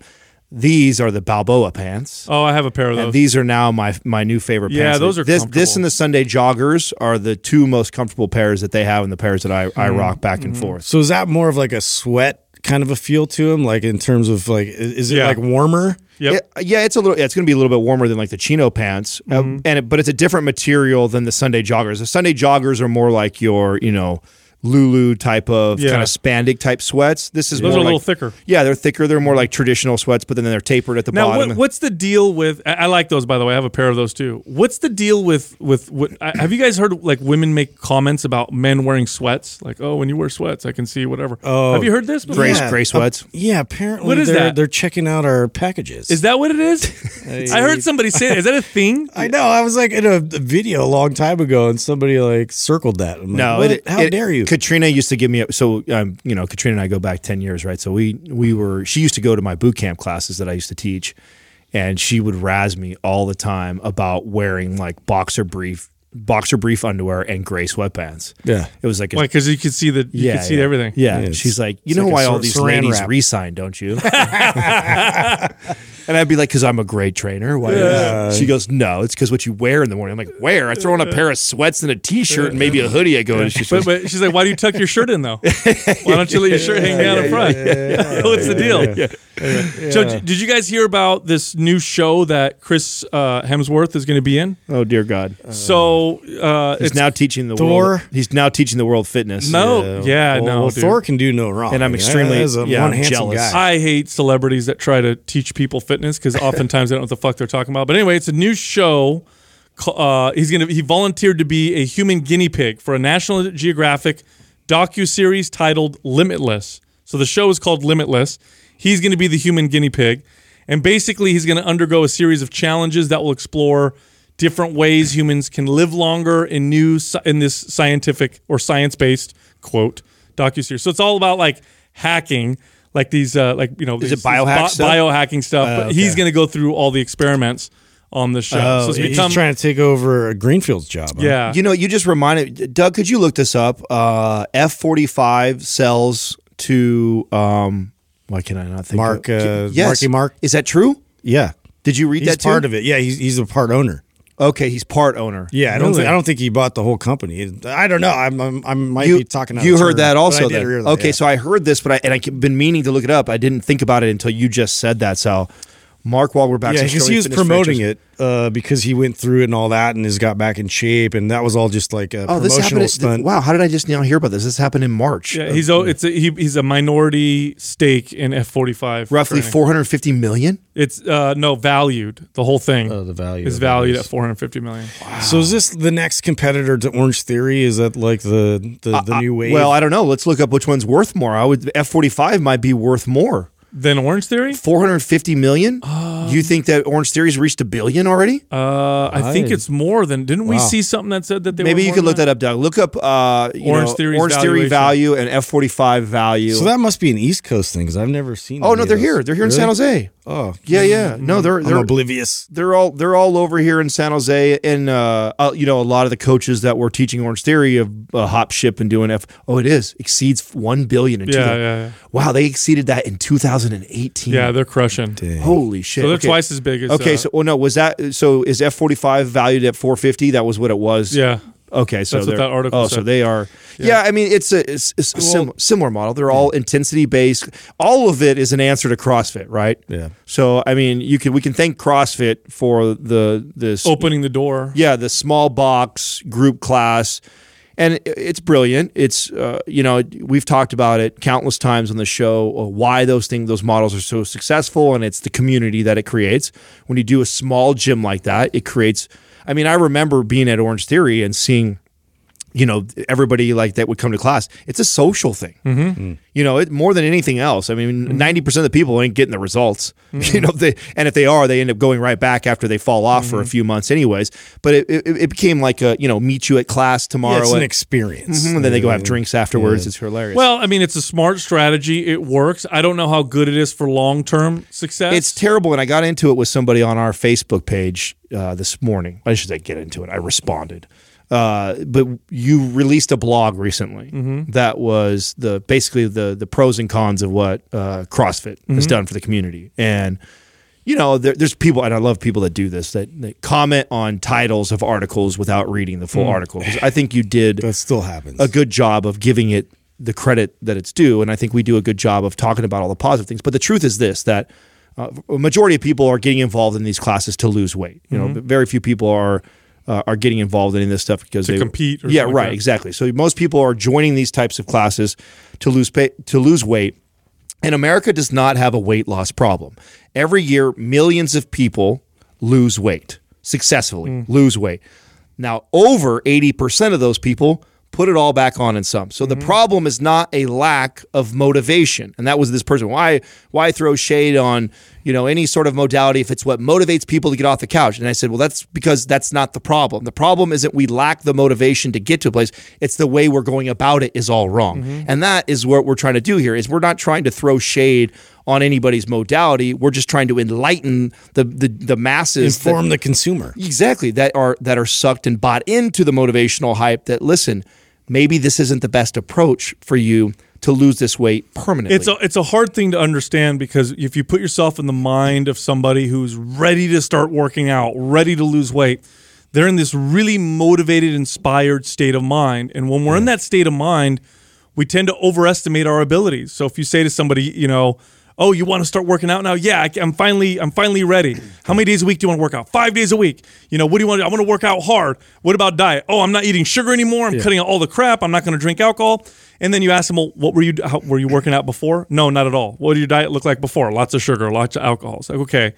These are the Balboa pants. Oh, I have a pair of those. And these are now my my new favorite Yeah, pants. those are this this and the Sunday joggers are the two most comfortable pairs that they have and the pairs that I, I Mm-hmm. rock back and forth. So is that more of like a sweat kind of a feel to them, Like in terms of like, is it Yeah. like warmer? Yep. It- yeah, it's a little. Yeah, It's going to be a little bit warmer than like the chino pants, uh, Mm-hmm. and it, but it's a different material than the Sunday joggers. The Sunday joggers are more like your, you know, Lulu type of Yeah. kind of spandic type sweats. This is Those are a like, little thicker. Yeah, they're thicker. They're more like traditional sweats, but then they're tapered at the Now, bottom. what, what's the deal with? I, I like those, by the way. I have a pair of those too. What's the deal with with? what I, have you guys heard like women make comments about men wearing sweats? Like, oh, when you wear sweats, I can see whatever. Oh. have you heard this? before? Gray- gray sweats? Uh, yeah, apparently What is they're, that? they're checking out our packages. Is that what it is? [laughs] I heard somebody say. Is that a thing? [laughs] I know. I was like in a, a video a long time ago, and somebody like circled that. I'm like, No, what? it, how it- dare you? Katrina used to give me a, so um, you know Katrina and I go back ten years, right? So we we were she used to go to my boot camp classes that I used to teach, and she would razz me all the time about wearing like boxer brief boxer brief underwear and gray sweatpants. Yeah. it was like a, Why? Because you could see the you could see yeah. everything. Yeah, Yeah, she's like, you it's know like why all sar- these saran ladies wrap. resign, don't you? [laughs] [laughs] and I'd be like, because I'm a great trainer. Why? She goes, no, it's because what you wear in the morning. I'm like, where? I throw on a pair of sweats and a t-shirt and maybe a hoodie. I go, and she's But, but she's like, why do you tuck your shirt in though? Why don't you let your shirt hang down in front? [laughs] What's the deal? So, did you guys hear about this new show that Chris uh, Hemsworth is going to be in? oh dear God, So uh, he's it's now teaching the Thor? world. He's now teaching the world fitness. no, yeah, well, no, well. Thor can do no wrong. And I'm extremely- that is a yeah, one I'm jealous. guy. I hate celebrities that try to teach people fitness because oftentimes they don't know what the fuck they're talking about. But anyway, it's a new show. Uh, he's gonna he volunteered to be a human guinea pig for a National Geographic docu series titled Limitless. So the show is called Limitless. He's going to be the human guinea pig, and basically he's going to undergo a series of challenges that will explore different ways humans can live longer in new in this scientific or science based quote docu series. So it's all about like hacking, like these uh, like you know Is these, it biohack these stuff? biohacking stuff. but he's going to go through all the experiments on the show. Oh, so it's he's become trying to take over Greenfield's job. huh? yeah. You know, you just reminded Doug. Could you look this up? Uh, F forty five sells to um. Why can I not think? Mark, Of, uh, yes. Marky Mark? Is that true? yeah. Did you read He's that too? part of it. Yeah, he's he's a part owner. Okay, he's part owner. Yeah, I don't Really? think I don't think he bought the whole company. I don't know. I'm, I'm I might you be talking. Out you heard turn, that also. Then. hear that, okay, yeah. so I heard this, but I and I've been meaning to look it up. I didn't think about it until you just said that. So, Mark Wahlberg back. yeah, because he was promoting it uh, because he went through it and all that, and has got back in shape, and that was all just like a Oh, this promotional happened. stunt. Wow, how did I just now hear about this? This happened in March. yeah, he's a, it's a, he, he's a minority stake in F forty five. roughly four hundred fifty million. It's uh, no valued. The whole thing Oh, the value is valued is- at four hundred fifty million. So is this the next competitor to Orangetheory? Is that like the the, the new wave? Well, I don't know. Let's look up which one's worth more. I would F forty five might be worth more. Then Orangetheory. Four hundred fifty million. you think that Orangetheory's reached a billion already? Uh, I think it's more than. Didn't we see something that said that they Maybe were you could look that up, Doug. Look up uh, Orange know, Theory's Orangetheory value and F forty five value. so that must be an East Coast thing because I've never seen. oh any no, of they're those. here. They're here in San Jose. Oh, Yeah, yeah. No, they're I'm oblivious. they're all they're all over here in San Jose, and uh, uh, you know a lot of the coaches that were teaching Orangetheory of uh, hop ship and doing F. Oh, it is exceeds one billion in Yeah, 2000 yeah, yeah. Wow, they exceeded that in 2018. Yeah, they're crushing. Holy shit! So they're Okay. twice as big as. Okay, uh, so well, no, was that so? Is F forty five valued at four fifty? That was what it was. yeah, Okay, so That's what that article Oh, so they are. Yeah, I mean, it's a, it's, it's a sim- similar model. They're all intensity based. All of it is an answer to CrossFit, right? Yeah. So I mean, you can we can thank CrossFit for the this opening the door. yeah the small box group class and it's brilliant. It's uh, you know we've talked about it countless times on the show uh, why those things those models are so successful and it's the community that it creates. When you do a small gym like that it creates i mean i remember being at orange theory and seeing you know everybody like that would come to class it's a social thing Mm-hmm. you know it more than anything else i mean 90% of the people ain't getting the results [laughs] Mm-hmm. you know they, and if they are they end up going right back after they fall off for a Mm-hmm. few months anyways but it, it, it became like a you know meet you at class tomorrow Yeah, it's an at- experience. Mhm, and then they go have drinks afterwards it's hilarious Well, I mean, it's a smart strategy. It works. I don't know how good it is for long term success. it's terrible and i got into it with somebody on our facebook page uh, this morning i should say get into it i responded Uh, but you released a blog recently Mm-hmm. that was the basically the the pros and cons of what uh, CrossFit has Mm-hmm. done for the community. And you know, there, there's people, and I love people that do this that, that comment on titles of articles without reading the full Mm. article. I think you did That still happens. a good job of giving it the credit that it's due, and I think we do a good job of talking about all the positive things. But the truth is this: that uh, a majority of people are getting involved in these classes to lose weight. You know, very few people are uh, are getting involved in this stuff because To they compete or yeah, like right, that. exactly. So most people are joining these types of classes to lose pay, to lose weight. And America does not have a weight loss problem. Every year, millions of people lose weight successfully, Mm. lose weight. Now, over 80% of those people put it all back on in some. So Mm-hmm. the problem is not a lack of motivation. And that was this person. Why why throw shade on, you know, any sort of modality if it's what motivates people to get off the couch? And I said, well, that's because that's not the problem. The problem isn't we lack the motivation to get to a place. It's the way we're going about it is all wrong. Mm-hmm. And that is what we're trying to do here is we're not trying to throw shade on anybody's modality. We're just trying to enlighten the the, the masses that- Inform the consumer. exactly that are that are sucked and bought into the motivational hype that listen maybe this isn't the best approach for you to lose this weight permanently It's a it's a hard thing to understand because if you put yourself in the mind of somebody who's ready to start working out, ready to lose weight, they're in this really motivated, inspired state of mind. And when we're in that state of mind, we tend to overestimate our abilities. So if you say to somebody, you know, "Oh, you want to start working out now? Yeah, I, am finally I'm finally ready. How many days a week do you want to work out? Five days a week. You know, what do you want? to do? I want to work out hard. What about diet? Oh, I'm not eating sugar anymore. I'm cutting out all the crap. I'm not going to drink alcohol. And then you ask them, well, what were you how, were you working out before? No, not at all. What did your diet look like before? Lots of sugar, lots of alcohol. It's like okay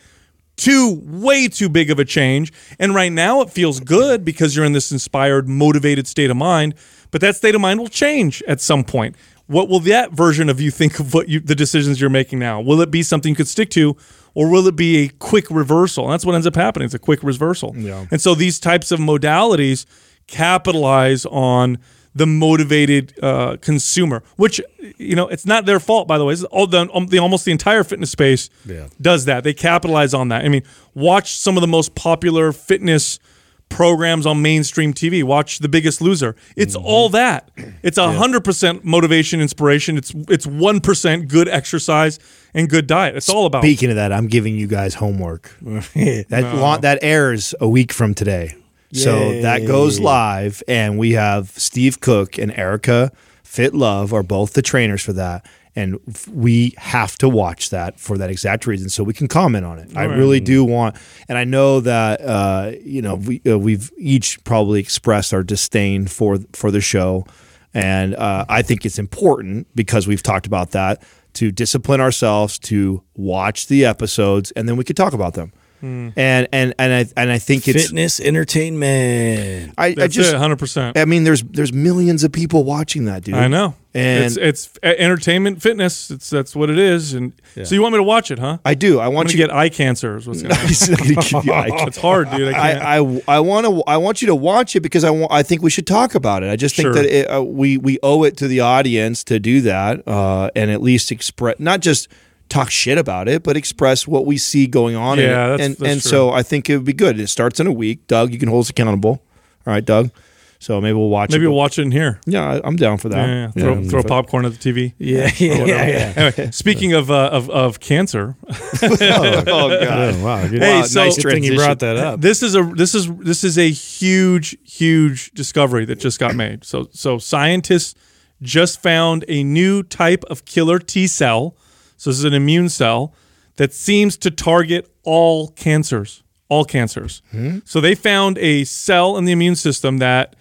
too way too big of a change and right now it feels good because you're in this inspired motivated state of mind but that state of mind will change at some point what will that version of you think of what you the decisions you're making now will it be something you could stick to or will it be a quick reversal and that's what ends up happening it's a quick reversal Yeah. and so these types of modalities capitalize on the motivated uh, consumer, which you know it's not their fault, by the way. It's all the, um, the almost the entire fitness space Yeah. does that. They capitalize on that. I mean, watch some of the most popular fitness programs on mainstream TV. Watch The Biggest Loser. It's mm-hmm. all that. It's a hundred percent motivation, inspiration. It's it's one percent good exercise and good diet. It's all about. speaking of that i'm giving you guys homework [laughs] that la- that airs a week from today so that goes live and we have steve cook and erica fit love are both the trainers for that and we have to watch that for that exact reason so we can comment on it i really do want and i know that uh, you know we, uh, we've each probably expressed our disdain for for the show and uh, I think it's important because we've talked about that to discipline ourselves to watch the episodes and then we could talk about them. Hmm. And and and I and I think it's Fitness entertainment. That's I, I just hundred percent. I mean there's there's millions of people watching that dude. I know. And it's it's entertainment, fitness. It's that's what it is. And so you want me to watch it, huh? I do. I I'm want gonna you get eye cancer. Is what's [laughs] gonna happen. He's not gonna give you eye [laughs] It's hard, dude. I can't. I, I, I want to I want you to watch it because I want I think we should talk about it. I just think Sure. that it, uh, we we owe it to the audience to do that uh, and at least express not just talk shit about it, but express what we see going on. Yeah, that's- and that's and true. so I think it would be good. It starts in a week. Doug, you can hold us accountable. All right, Doug. So maybe we'll watch. Maybe it. we'll watch it in here. Yeah, I'm down for that. Yeah, yeah. Throw, throw popcorn at the TV. [laughs] Yeah, yeah, yeah. yeah. Anyway, speaking of, uh, of of cancer, [laughs] Oh god. Oh, [laughs] wow. Hey, wow, so- nice thing you brought that up. this is a this is this is a huge huge discovery that just got made. So so scientists just found a new type of killer T cell. So this is an immune cell that seems to target all cancers, all cancers. Hmm? So they found a cell in the immune system that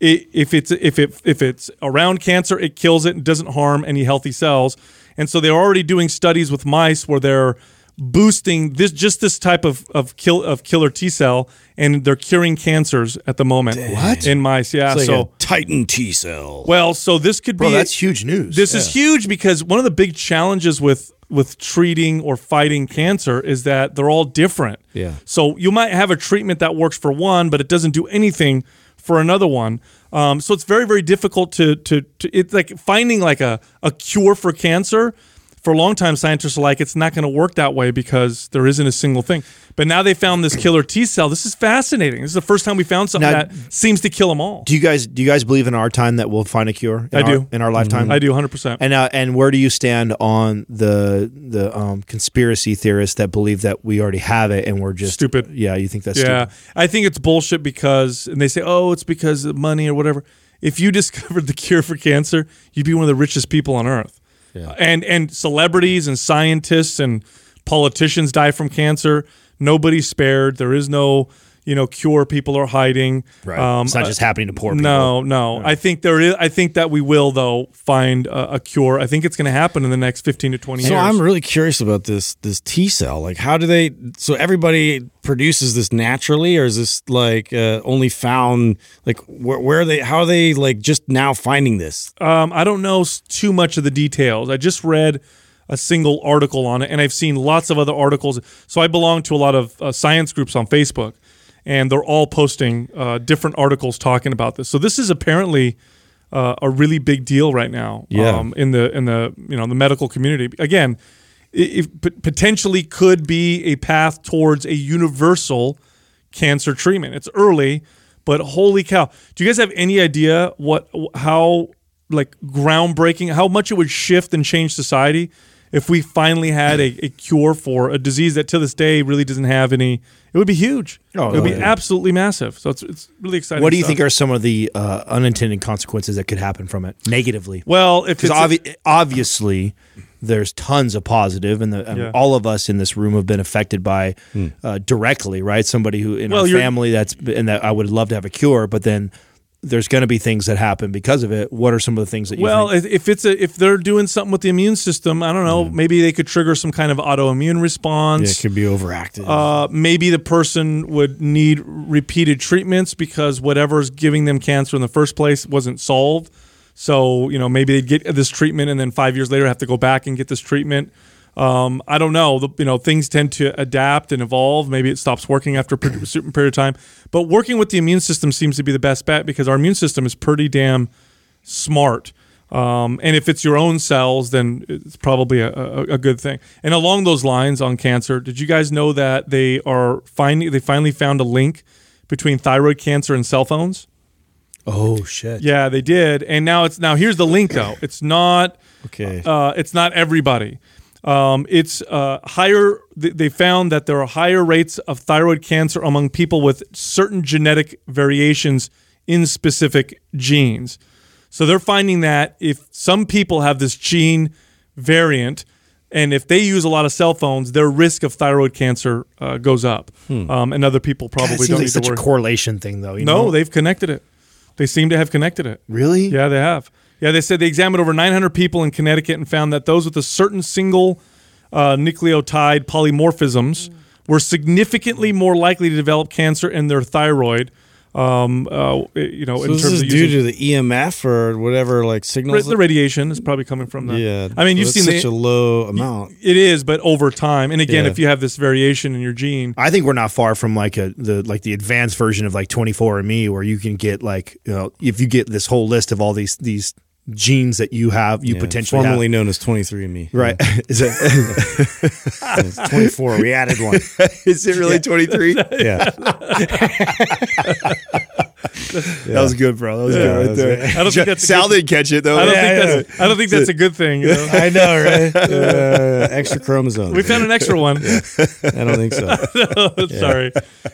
i if it's if it if it's around cancer, it kills it and doesn't harm any healthy cells. And so they're already doing studies with mice where they're boosting this just this type of of kill of killer T cell, and they're curing cancers at the moment. What? in mice? Yeah. Like so Titan T cell. well, so this could Bro, be that's huge news. this is huge because one of the big challenges with with treating or fighting cancer is that they're all different. Yeah. So you might have a treatment that works for one, but it doesn't do anything for another one. Um, so it's very very difficult to to, to it's like finding like a a cure for cancer for a long time, scientists are like, it's not going to work that way because there isn't a single thing. But now they found this killer T cell. This is fascinating. This is the first time we found something Now- that seems to kill them all. Do you guys do you guys believe in our time that we'll find a cure? in I our- do. in our lifetime. I do 100%. And uh, and where do you stand on the the um, conspiracy theorists that believe that we already have it and we're just Stupid. Yeah, you think that's yeah, stupid? I think it's bullshit because, and they say, oh, it's because of money or whatever. If you [laughs] discovered the cure for cancer, you'd be one of the richest people on earth. Yeah. And and celebrities and scientists and politicians die from cancer. Nobody's spared. There is no, you know, cure. People are hiding. Right. Um, it's not uh, just happening to poor people. No, no. I think there is. I think that we will though find a, a cure. I think it's going to happen in the next fifteen to twenty So years. I'm really curious about this this T cell. Like, how do they? So everybody produces this naturally, or is this like uh, only found? Like, where, where are they? How are they like just now finding this? Um, I don't know too much of the details. I just read a single article on it, and I've seen lots of other articles. So I belong to a lot of uh, science groups on Facebook, and they're all posting uh, different articles talking about this. So this is apparently uh, a really big deal right now. Yeah. Um, in the in the you know the medical community. Again, it, it potentially could be a path towards a universal cancer treatment. It's early, but holy cow! Do you guys have any idea what how like groundbreaking how much it would shift and change society if we finally had a, a cure for a disease that to this day really doesn't have any? It would be huge. Oh, it would be yeah. absolutely massive. So it's it's really exciting. What do you stuff. think are some of the uh, unintended consequences that could happen from it negatively? Well, if Because it's a- obvi- obviously, there's tons of positive, and, the, and Yeah. all of us in this room have been affected by uh, directly, right? Somebody who in Well, our family that's and that I would love to have a cure, but then there's going to be things that happen because of it. What are some of the things that you Well, think? if if it's a if they're doing something with the immune system, I don't know. Maybe they could trigger some kind of autoimmune Yeah, response. it could be overactive. uh, maybe the person would need repeated treatments because whatever's giving them cancer in the first place wasn't solved. So you know maybe they'd get this treatment and then five years later have to go back and get this treatment. Um, I don't know. The, you know things tend to adapt and evolve. Maybe it stops working after a [clears throat] certain period of time. But working with the immune system seems to be the best bet because our immune system is pretty damn smart. Um, and if it's your own cells, then it's probably a, a, a good thing. And along those lines on cancer, did you guys know that they are finding they finally found a link between thyroid cancer and cell phones? oh shit. Yeah, they did. And now it's now here's the link though. It's not Okay. uh, it's not everybody. Um, it's uh, higher. They found that there are higher rates of thyroid cancer among people with certain genetic variations in specific genes. So they're finding that if some people have this gene variant, and if they use a lot of cell phones, their risk of thyroid cancer uh, goes up. Um, and other people probably seems don't like need to such a correlation thing, though. You no, know? they've connected it. They seem to have connected it. really. Yeah, they have. Yeah, they said they examined over 900 people in Connecticut and found that those with a certain single uh, nucleotide polymorphisms were significantly more likely to develop cancer in their thyroid. Um, uh, you know, so in this terms is of due using, to the EMF or whatever, like signals. the radiation is probably coming from that. yeah. I mean, you've seen such the, a low amount. it is, but over time, and again, Yeah. if you have this variation in your gene, I think we're not far from like a the like the advanced version of like 24andMe where you can get like you know if you get this whole list of all these these genes that you have you Yeah, potentially formerly have. known as 23andMe. right [laughs] is it It's 24. we added one. [laughs] is it really 23 Yeah. [laughs] that was good bro that was Yeah, good right there good. I don't think that's a Sal good, didn't catch it though I don't Yeah, think yeah. that's I don't think that's a good thing. You know? I know, right? [laughs] Uh, extra chromosomes. We found an extra one. I don't think so. [laughs] Sorry.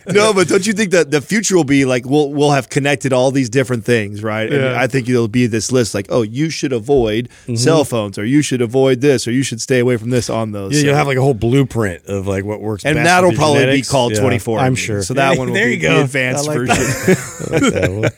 no but don't you think that the future will be like we'll we'll have connected all these different things right and Yeah. I think it'll be this list like oh you should avoid Mm-hmm. cell phones or you should avoid this or you should stay away from this on those Yeah, So- you'll have like a whole blueprint of like what works, and best that'll with your probably genetics. be called Yeah, 24 I'm sure. so that Hey, one will there be you go. the advanced I like version [laughs] We'll,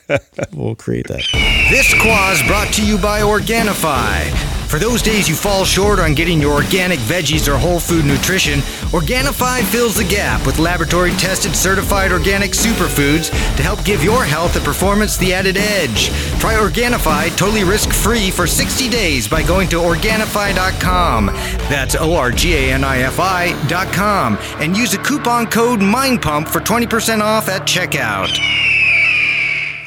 we'll create that. This Quah's brought to you by Organifi. For those days you fall short on getting your organic veggies or whole food nutrition, Organifi fills the gap with laboratory tested certified organic superfoods to help give your health and performance the added edge. Try Organifi totally risk free for 60 days by going to Organifi.com. That's O R G A N I F I.com and use the coupon code MINDPUMP for 20% off at checkout.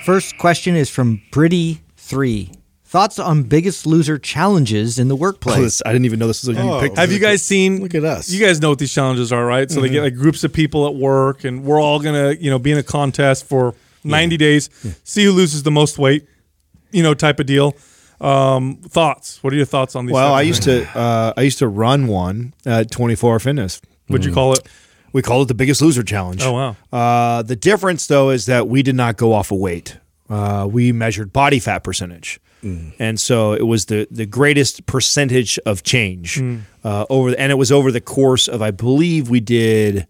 First question is from Britty3. Thoughts on biggest loser challenges in the Oh, workplace? this- I didn't even know this was a you Oh. picked. Have you guys seen? Look at us. You guys know what these challenges are, right? So they get like groups of people at work, and we're all gonna, you know, be in a contest for 90 days, see who loses the most weight, you know, type of deal. Um, thoughts? What are your thoughts on these? Well, I used things? to uh, I used to run one at 24 Hour Fitness. What'd you call it? We called it the Biggest Loser Challenge. Oh, wow. Uh, the difference though is that we did not go off of weight. Uh, we measured body fat percentage, and so it was the the greatest percentage of change uh, over, the, and it was over the course of I believe we did.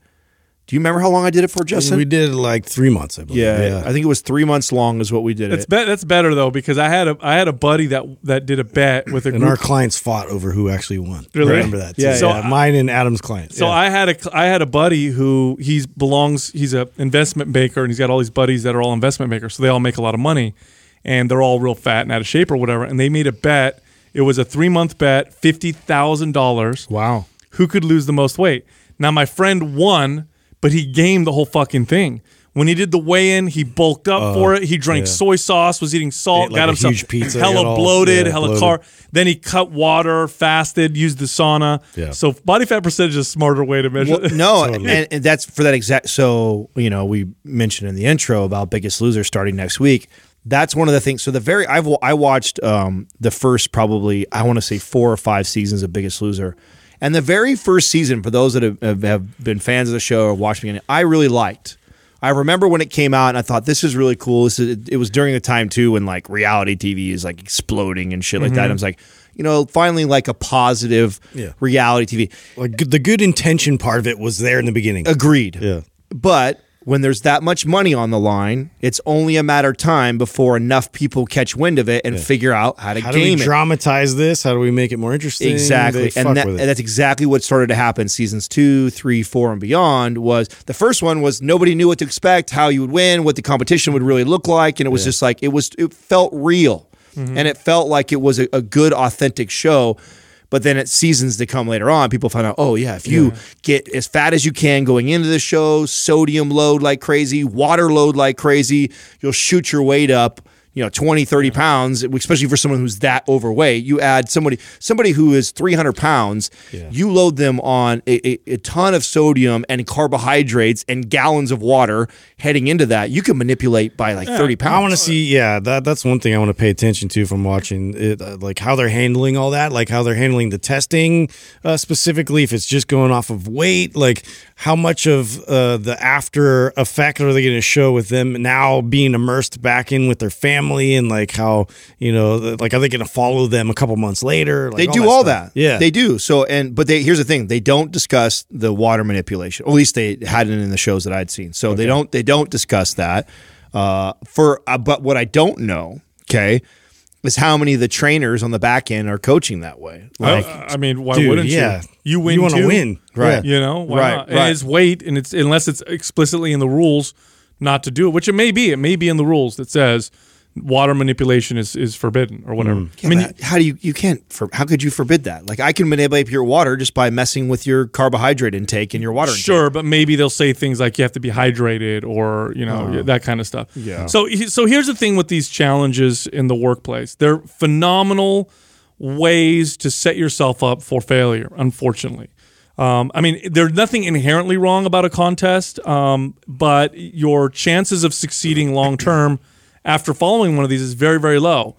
Do you remember how long I did it for, Justin? we did like three months, I believe. yeah, I think it was three months long is what we did That's it. be- that's better though because I had a I had a buddy that that did a bet with a and group. our clients fought over who actually won. Really? I remember that. Yeah, Yeah, So yeah. I- mine and Adam's clients. So I had a I had a buddy who he's belongs he's a investment banker and he's got all these buddies that are all investment makers so they all make a lot of money and they're all real fat and out of shape or whatever and they made a bet it was a three month bet fifty thousand dollars wow. who could lose the most weight now my friend won but he gamed the whole fucking thing when he did the weigh in he bulked up for it he drank soy sauce was eating salt like got himself huge pizza, hella all- bloated yeah, hella bloated. car then he cut water fasted used the sauna Yeah. so body fat percentage is a smarter way to measure Well, no, [laughs] and, and that's for that exact. So you know, we mentioned in the intro about Biggest Loser starting next week. That's one of the things. So the very I've I watched um, the first probably I want to say four or five seasons of Biggest Loser, and the very first season for those that have, have, been fans of the show or watched me, I really liked. I remember when it came out, and I thought this is really cool. This is, it was during the time too when like reality TV is like exploding and shit like that. Mm-hmm. I was like, you know, finally like a positive Yeah. reality TV. like the good intention part of it was there in the beginning. Agreed. Yeah. But when there's that much money on the line, it's only a matter of time before enough people catch wind of it and figure out how to game. How do we game it. dramatize this? How do we make it more interesting? Exactly, They and, that, and that's exactly what started to happen. Seasons two, three, four, and beyond was the first one was nobody knew what to expect, how you would win, what the competition would really look like, and it was just like it was. It felt real, Mm-hmm. and it felt like it was a, a good, authentic show. But then at seasons to come later on, people find out, oh yeah, if you get as fat as you can going into the show, sodium load like crazy, water load like crazy, you'll shoot your weight up you know 20 30 pounds especially for someone who's that overweight you add somebody somebody who is 300 pounds you load them on a, a, a ton of sodium and carbohydrates and gallons of water heading into that you can manipulate by like 30 pounds I want to see, yeah, that that's one thing I want to pay attention to from watching it, uh, like how they're handling all that, like how they're handling the testing uh, specifically. If it's just going off of weight, like how much of uh, the after effect are they going to show with them now being immersed back in with their family, and like how you know, like are they going to follow them a couple months later? Like, they do all that. Yeah, they do. So, and but they here's the thing: they don't discuss the water manipulation. Or at least they hadn't in the shows that I'd seen. So they don't they don't discuss that. Uh, for uh, but what I don't know, okay, is how many of the trainers on the back end are coaching that way. Like, I, I mean, why dude, wouldn't yeah. you? You win. You wanna win. Right. You know, why Right, not? right. It is weight, and it's unless it's explicitly in the rules not to do it, which it may be. It may be in the rules that says water manipulation is, is forbidden or whatever. Yeah, I mean, but how do you you can't for how could you forbid that? Like I can manipulate your water just by messing with your carbohydrate intake and your water intake. Sure, but maybe they'll say things like you have to be hydrated or you know that kind of stuff. Yeah. So so here's the thing with these challenges in the workplace. They're phenomenal ways to set yourself up for failure. Unfortunately. Um, I mean, there's nothing inherently wrong about a contest, um, but your chances of succeeding long term after following one of these is very, very low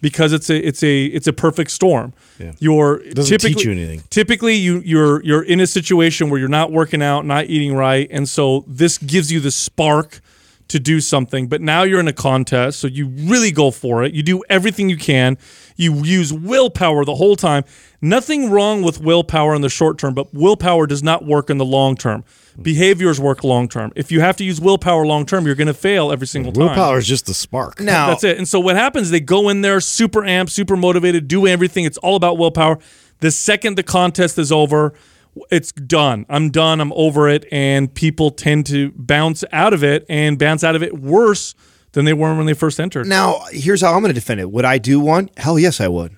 because it's a it's a it's a perfect storm. Yeah. You're doesn't teach typically- you anything. Typically, you you're you're in a situation where you're not working out, not eating right, and so this gives you the spark to do something. But now you're in a contest, so you really go for it. You do everything you can. You use willpower the whole time. Nothing wrong with willpower in the short term, but willpower does not work in the long term. Behaviors work long term. If you have to use willpower long term, you're going to fail every single time. willpower is just the spark. Now That's it. And so what happens? They go in there super amped, super motivated, do everything. It's all about willpower. The second the contest is over, it's done. I'm done. I'm over it. And people tend to bounce out of it and bounce out of it worse than they were when they first entered. Now, here's how I'm going to defend it. Would I do one? Hell yes, I would.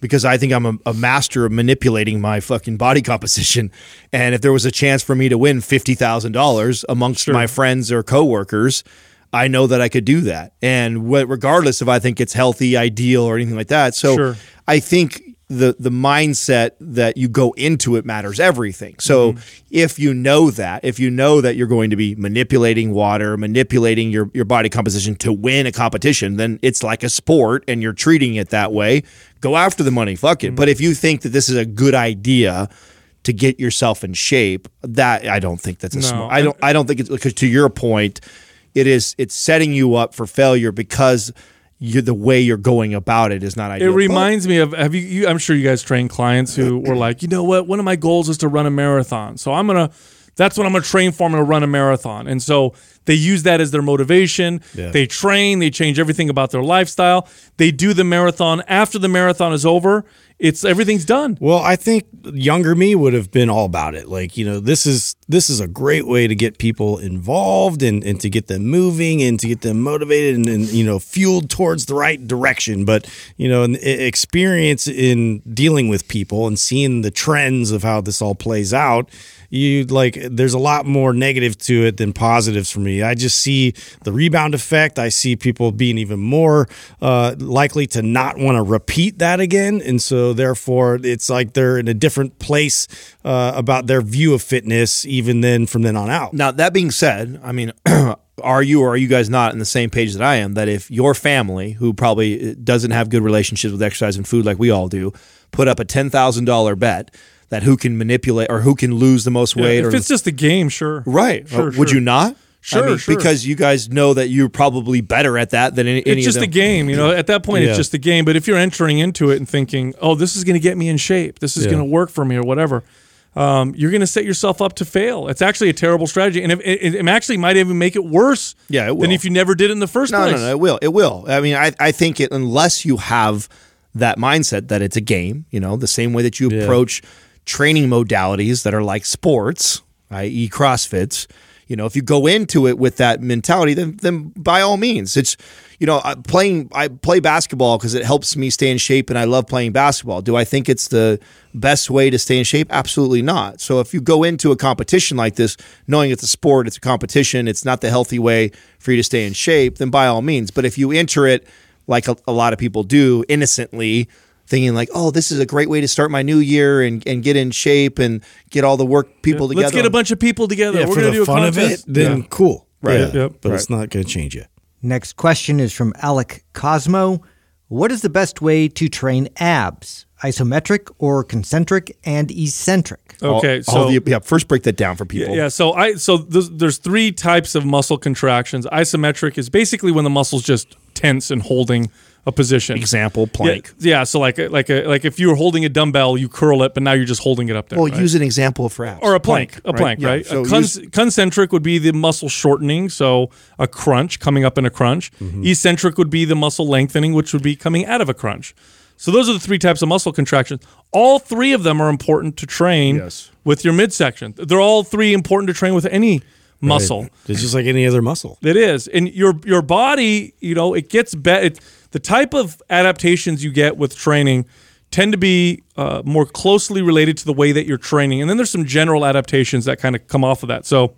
Because I think I'm a, a master of manipulating my fucking body composition. And if there was a chance for me to win $50,000 amongst my friends or coworkers, I know that I could do that, and regardless if I think it's healthy, ideal, or anything like that. So Sure. I think the the mindset that you go into it matters everything. So Mm-hmm. if you know that, if you know that you're going to be manipulating water, manipulating your your body composition to win a competition, then it's like a sport and you're treating it that way. Go after the money, fuck Mm-hmm. it. But if you think that this is a good idea to get yourself in shape, that I don't think that's a No, smart. I don't I don't think it's because to your point, it is it's setting you up for failure because you the way you're going about it is not It ideal. But- reminds me of have you, you I'm sure you guys train clients who were like, you know what, one of my goals is to run a marathon. So I'm gonna that's what I'm gonna train for. I'm gonna run a marathon. And so they use that as their motivation. They train, they change everything about their lifestyle. They do the marathon. After the marathon is over, it's everything's done. Well, I think younger me would have been all about it. Like, you know, this is this is a great way to get people involved and, and to get them moving and to get them motivated and, and you know fueled towards the right direction. But you know, experience in dealing with people and seeing the trends of how this all plays out, you like there's a lot more negative to it than positives for me. I just see the rebound effect. I see people being even more uh, likely to not want to repeat that again, and so therefore it's like they're in a different place uh, about their view of fitness, even then from then on out. Now that being said, I mean, [clears throat] are you or are you guys not in the same page that I am? That if your family, who probably doesn't have good relationships with exercise and food like we all do, put up a ten thousand dollar bet that who can manipulate or who can lose the most weight, if or it's just a game, sure. right, Sure, would sure. you not? Sure, I mean, sure. because you guys know that you're probably better at that than any, any It's just a game, you know. At that point, Yeah. it's just a game. But if you're entering into it and thinking, "Oh, this is going to get me in shape. This is Yeah. going to work for me," or whatever, um, you're going to set yourself up to fail. It's actually a terrible strategy, and if, it, it actually might even make it worse. Yeah, it than if you never did it in the first No, place. no, no, no. it will. It will. I mean, I, I think it unless you have that mindset that it's a game, you know, the same way that you approach training modalities that are like sports, i.e., CrossFits. You know, if you go into it with that mentality, then then by all means, it's you know, I- playing I play basketball because it helps me stay in shape, and I love playing basketball. Do I think it's the best way to stay in shape? Absolutely not. So if you go into a competition like this, knowing it's a sport, it's a competition, it's not the healthy way for you to stay in shape, then by all means. But if you enter it like a, a lot of people do, innocently, thinking like, oh, this is a great way to start my new year and, and get in shape and get all the work people together. Let's get a bunch of people together. Yeah, We're for going to the do a fun of it, then Yeah. cool. Right. Yeah, Yep. but Right. it's not going to change you. Next question is from Alec Cosmo. What is the best way to train abs? Isometric or concentric and eccentric? All- Okay, all so the- yeah, first break that down for people. yeah. So I so there's, there's three types of muscle contractions. Isometric is basically when the muscle's just tense and holding a position. Example, plank. Yeah, yeah, so like like a, like if you were holding a dumbbell, you curl it, but now you're just holding it up there. Well, right? use an example for abs. or a plank, a plank, Yeah, right? So a con- use- concentric would be the muscle shortening, so a crunch coming up in a crunch. Mm-hmm. Eccentric would be the muscle lengthening, which would be coming out of a crunch. So those are the three types of muscle contractions. All three of them are important to train Yes. with your midsection. They're all three important to train with any muscle. It's just like any other muscle. It is, and your your body, you know, it gets better. The type of adaptations you get with training tend to be uh, more closely related to the way that you're training, and then there's some general adaptations that kind of come off of that. So,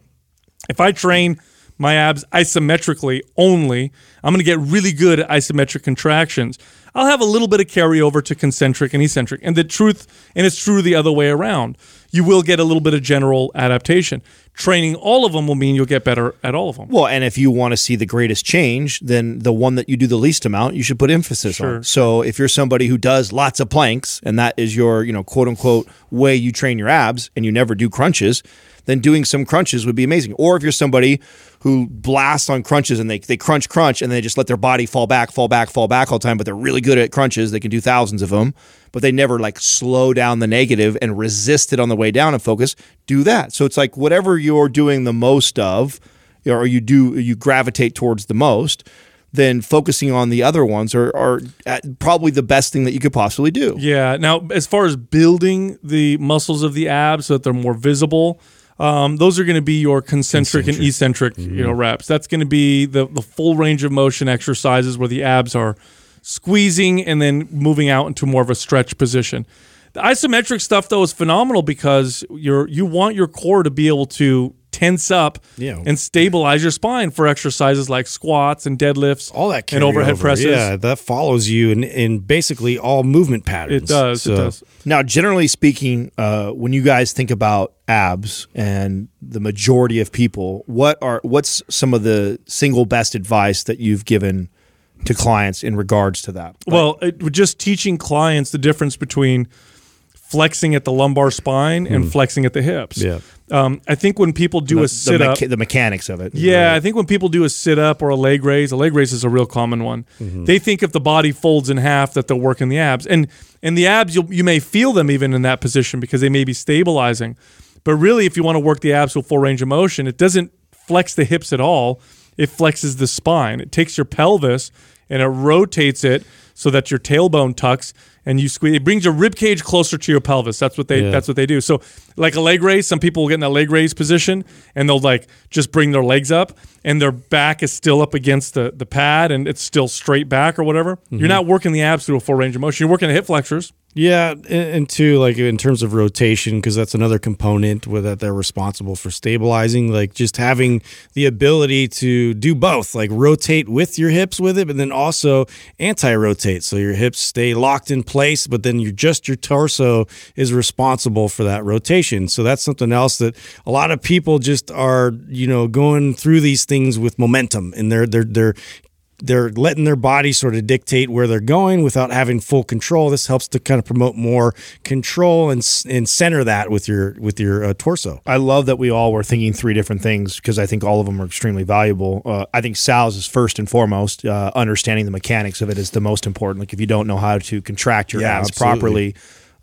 if I train my abs isometrically only, I'm going to get really good at isometric contractions. I'll have a little bit of carryover to concentric and eccentric. And the truth, and it's true the other way around, you will get a little bit of general adaptation. Training all of them will mean you'll get better at all of them. Well, and if you want to see the greatest change, then the one that you do the least amount, you should put emphasis Sure. on. So if you're somebody who does lots of planks and that is your, you know, quote unquote way you train your abs and you never do crunches, then doing some crunches would be amazing. Or if you're somebody who blasts on crunches and they, they crunch, crunch, and they just let their body fall back, fall back, fall back all the time, but they're really good at crunches. They can do thousands of them, but they never like slow down the negative and resist it on the way down and focus. Do that. So it's like whatever you're doing the most of, or you do you gravitate towards the most, then focusing on the other ones are, are at probably the best thing that you could possibly do. Yeah. Now, as far as building the muscles of the abs so that they're more visible, um, those are going to be your concentric, and eccentric, you know, reps. That's going to be the the full range of motion exercises where the abs are squeezing and then moving out into more of a stretch position. The isometric stuff though is phenomenal because you're you want your core to be able to tense up Yeah. and stabilize your spine for exercises like squats and deadlifts, all that and overhead over. presses. Yeah, that follows you in, in basically all movement patterns. It does. So- it does. Now, generally speaking, uh, when you guys think about abs and the majority of people, what are what's some of the single best advice that you've given to clients in regards to that? Well, it, just teaching clients the difference between flexing at the lumbar spine and flexing at the hips. Yeah. Um, I think when people do the, a sit the, up, mecha- the mechanics of it. yeah, I think when people do a sit up or a leg raise, a leg raise is a real common one. They think if the body folds in half that they're working the abs, and and the abs you you may feel them even in that position because they may be stabilizing, but really if you want to work the abs with full range of motion, it doesn't flex the hips at all. It flexes the spine. It takes your pelvis and it rotates it so that your tailbone tucks and you squeeze. It brings your rib cage closer to your pelvis. That's what they. Yeah. That's what they do. So, like a leg raise, some people will get in that leg raise position and they'll like just bring their legs up and their back is still up against the, the pad and it's still straight back or whatever. You're mm-hmm. not working the abs through a full range of motion. You're working the hip flexors. Yeah, and, and two, like in terms of rotation, because that's another component with that they're responsible for stabilizing. Like just having the ability to do both, like rotate with your hips with it, but then also anti-rotate, so your hips stay locked in place, but then you just your torso is responsible for that rotation. So that's something else that a lot of people just are, you know, going through these things with momentum, and they're they're they're they're letting their body sort of dictate where they're going without having full control. This helps to kind of promote more control and and center that with your with your uh, torso. I love that we all were thinking three different things because I think all of them are extremely valuable. Uh, I think Sal's is first and foremost. Uh, understanding the mechanics of it is the most important. Like if you don't know how to contract your Yeah, abs absolutely. properly,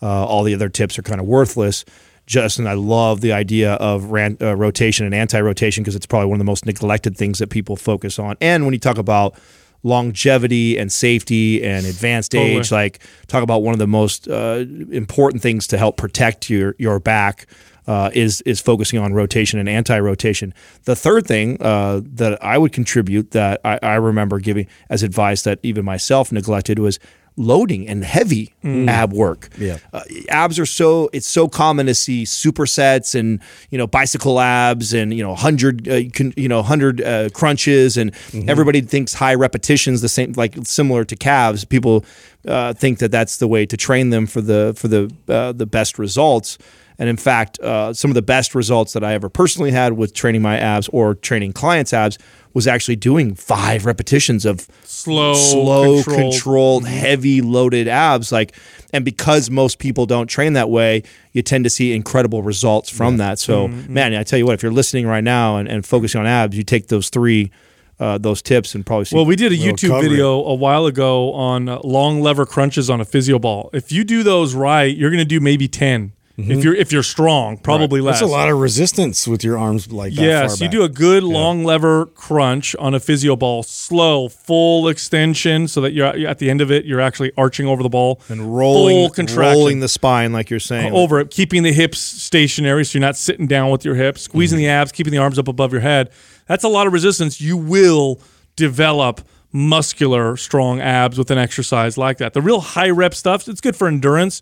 uh, all the other tips are kind of worthless. Justin, I love the idea of ran, uh, rotation and anti-rotation because it's probably one of the most neglected things that people focus on. And when you talk about longevity and safety and advanced Totally. age, like talk about one of the most uh, important things to help protect your your back uh, is is focusing on rotation and anti-rotation. The third thing uh, that I would contribute that I, I remember giving as advice that even myself neglected was loading and heavy ab work. Yeah. Uh, abs are so it's so common to see supersets and you know bicycle abs and you know hundred uh, con- you know hundred uh, crunches and everybody thinks high repetitions the same like similar to calves. People uh, think that that's the way to train them for the for the uh, the best results. And in fact, uh, some of the best results that I ever personally had with training my abs or training clients' abs was actually doing five repetitions of Slow, slow, controlled. controlled, heavy loaded abs. Like, and because most people don't train that way, you tend to see incredible results from that. So, Mm-hmm. man, I tell you what, if you're listening right now and, and focusing on abs, you take those three, uh, those tips, and probably see. Well, we did a YouTube cover video a while ago on uh, long lever crunches on a physio ball. If you do those right, you're going to do maybe 10. If you're if you're strong, probably less. That's a lot of resistance with your arms like that. Yes, you do a good long lever crunch on a physio ball, slow, full extension, so that you're at the end of it, you're actually arching over the ball and rolling, rolling the spine, like you're saying. over it, keeping the hips stationary, so you're not sitting down with your hips, squeezing Mm-hmm. the abs, keeping the arms up above your head. That's a lot of resistance. You will develop muscular, strong abs with an exercise like that. The real high rep stuff, it's good for endurance,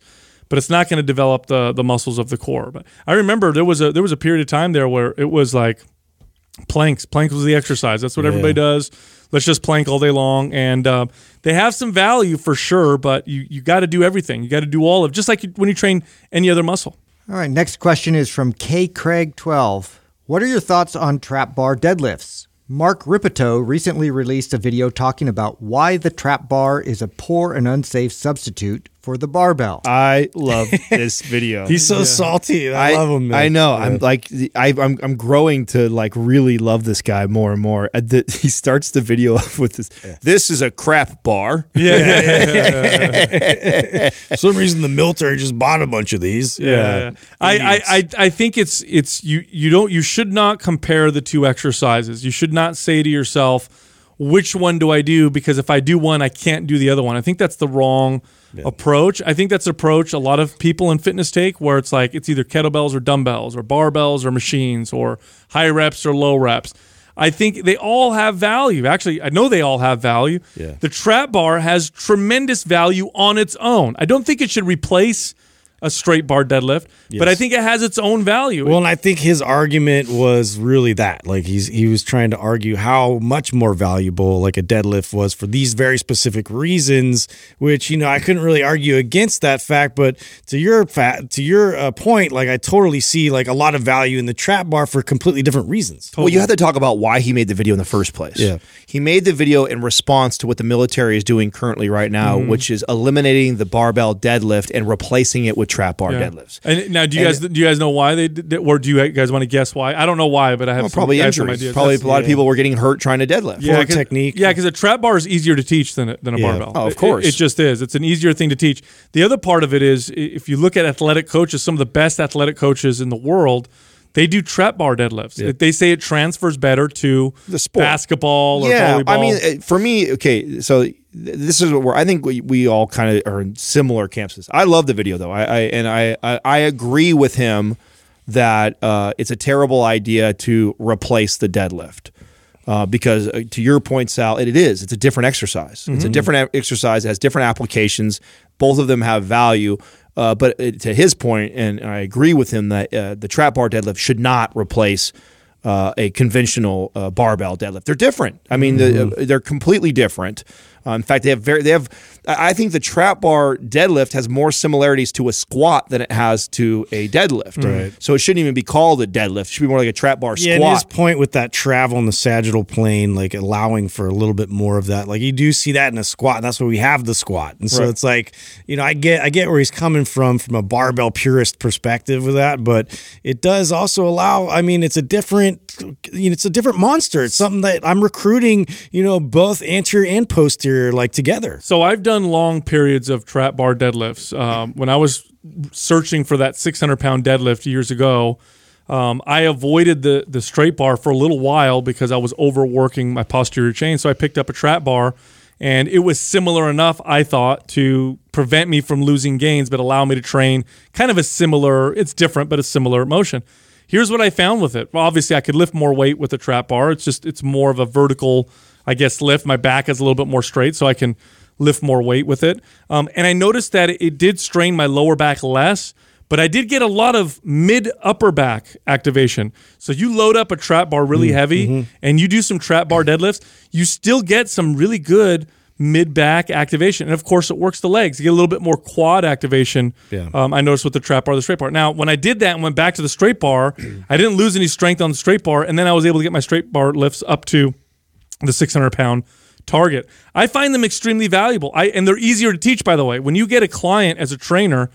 but it's not going to develop the the muscles of the core. But I remember there was a there was a period of time there where it was like planks. Planks was the exercise. That's what everybody does. Let's just plank all day long, and uh, they have some value for sure. But you you got to do everything. You got to do all of just like you, when you train any other muscle. All right, next question is from K. Craig 12. What are your thoughts on trap bar deadlifts? Mark Rippetoe recently released a video talking about why the trap bar is a poor and unsafe substitute for the barbell. I love this [laughs] video. He's so salty. I, love him. Man. I know. Yeah. I'm like I, I'm I'm growing to like really love this guy more and more. Uh, the, [laughs] he starts the video [laughs] off with this. This is a crap bar. For some reason the military just bought a bunch of these. Yeah, I, I, I, I think it's it's you you don't you should not compare the two exercises. You should not say to yourself, which one do I do? Because if I do one, I can't do the other one. I think that's the wrong approach. I think that's an approach a lot of people in fitness take, where it's like it's either kettlebells or dumbbells or barbells or machines or high reps or low reps. I think they all have value. Actually, I know they all have value. Yeah. The trap bar has tremendous value on its own. I don't think it should replace a straight bar deadlift, but I think it has its own value. Well, and I think his argument was really that. Like he's he was trying to argue how much more valuable like a deadlift was for these very specific reasons, which you know I couldn't really argue against that fact. But to your fa- to your uh, point, like I totally see like a lot of value in the trap bar for completely different reasons. Well, you have to talk about why he made the video in the first place. Yeah. He made the video in response to what the military is doing currently right now, Mm-hmm. which is eliminating the barbell deadlift and replacing it with trap bar Yeah. deadlifts. And now, do you And guys do you guys know why they did, or do you guys want to guess why? I don't know why, but I have Well, some, probably I have some injuries. Probably That's- a lot of people were getting hurt trying to deadlift. yeah, Floor 'cause- technique. Yeah, because a trap bar is easier to teach than a, than a Yeah. barbell. Oh, of course. It, it just is. It's an easier thing to teach. The other part of it is if you look at athletic coaches, some of the best athletic coaches in the world. They do trap bar deadlifts. It- They say it transfers better to The sport. basketball or yeah, volleyball. I mean, uh, for me, okay, so th- this is where I think we, we all kind of are in similar camps. I love the video though, I, I and I, I I agree with him that uh, it's a terrible idea to replace the deadlift. Uh, because uh, to your point, Sal, it, it is. It's a different exercise. It's a different exercise. It has different applications. Both of them have value. Uh, but it, to his point, and I agree with him that uh, the trap bar deadlift should not replace uh, a conventional uh, barbell deadlift. They're different. I mean, the, uh, they're completely different. Uh, in fact, they have very they have. I I think the trap bar deadlift has more similarities to a squat than it has to a deadlift. Right. So it shouldn't even be called a deadlift. It should be more like a trap bar Yeah, and his point with that travel in the sagittal plane, like allowing for a little bit more of that, like you do see that in a squat. And that's why we have the squat, and so Right. it's like you know, I get I get where he's coming from from a barbell purist perspective with that, but it does also allow. I mean, it's a different, you know, it's a different monster. It's something that I'm recruiting, you know, both anterior and posterior like together. So I've done long periods of trap bar deadlifts. Um, when I was searching for that 600 pound deadlift years ago, um, I avoided the the straight bar for a little while because I was overworking my posterior chain. So I picked up a trap bar, and it was similar enough, I thought, to prevent me from losing gains, but allow me to train kind of a similar. It's different, but a similar motion. Here's what I found with it. Well, obviously, I could lift more weight with a trap bar. It's just it's more of a vertical, I guess, lift. My back is a little bit more straight, so I can lift more weight with it. Um, and I noticed that it, did strain my lower back less, but I did get a lot of mid upper back activation. So you load up a trap bar really heavy and you do some trap bar deadlifts, you still get some really good mid back activation. And of course, it works the legs. You get a little bit more quad activation. Yeah. Um, I noticed with the trap bar, the straight bar. Now, when I did that and went back to the straight bar, [clears throat] I didn't lose any strength on the straight bar, and then I was able to get my straight bar lifts up to the 600 pound target. I find them extremely valuable. I and they're easier to teach. By the way, when you get a client as a trainer,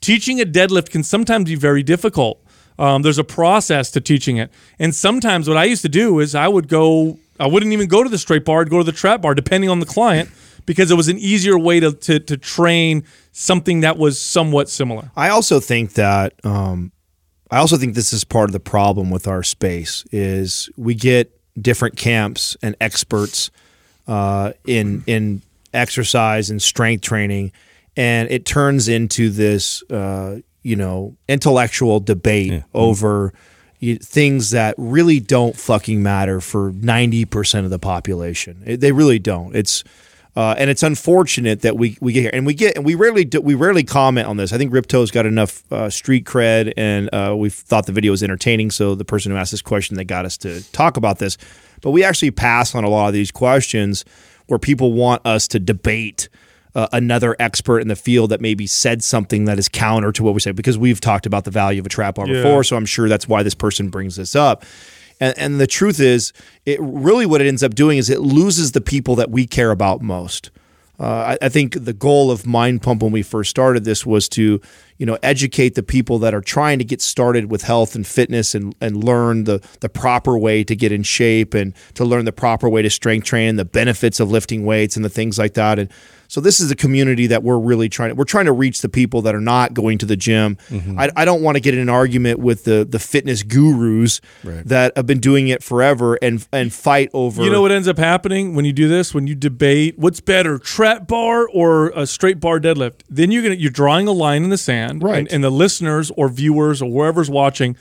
teaching a deadlift can sometimes be very difficult. Um, there's a process to teaching it, and sometimes what I used to do is I would go. I wouldn't even go to the straight bar. I'd go to the trap bar, depending on the client, because it was an easier way to to, to train something that was somewhat similar. I also think that um, I also think this is part of the problem with our space is we get different camps and experts uh, in in exercise and strength training, and it turns into this uh, you know intellectual debate over y- things that really don't fucking matter for ninety percent of the population. It- they really don't. It's uh, and it's unfortunate that we, we get here, and we get and we rarely do, we rarely comment on this. I think Rippetoe's got enough uh, street cred, and uh, we thought the video was entertaining. So the person who asked this question, they got us to talk about this. But we actually pass on a lot of these questions where people want us to debate uh, another expert in the field that maybe said something that is counter to what we say because we've talked about the value of a trap bar Yeah. before. So I'm sure that's why this person brings this up. And, and the truth is, it really what it ends up doing is it loses the people that we care about most. Uh, I, I think the goal of Mind Pump when we first started this was to, you know, educate the people that are trying to get started with health and fitness and, and learn the the proper way to get in shape and to learn the proper way to strength train, and the benefits of lifting weights and the things like that. And so this is a community that we're really trying. We're trying to reach the people that are not going to the gym. Mm-hmm. I, I don't want to get in an argument with the the fitness gurus that have been doing it forever and and fight over. You know what ends up happening when you do this? When you debate what's better, trap bar or a straight bar deadlift? Then you're gonna you're drawing a line in the sand, Right. And, and the listeners or viewers or whoever's watching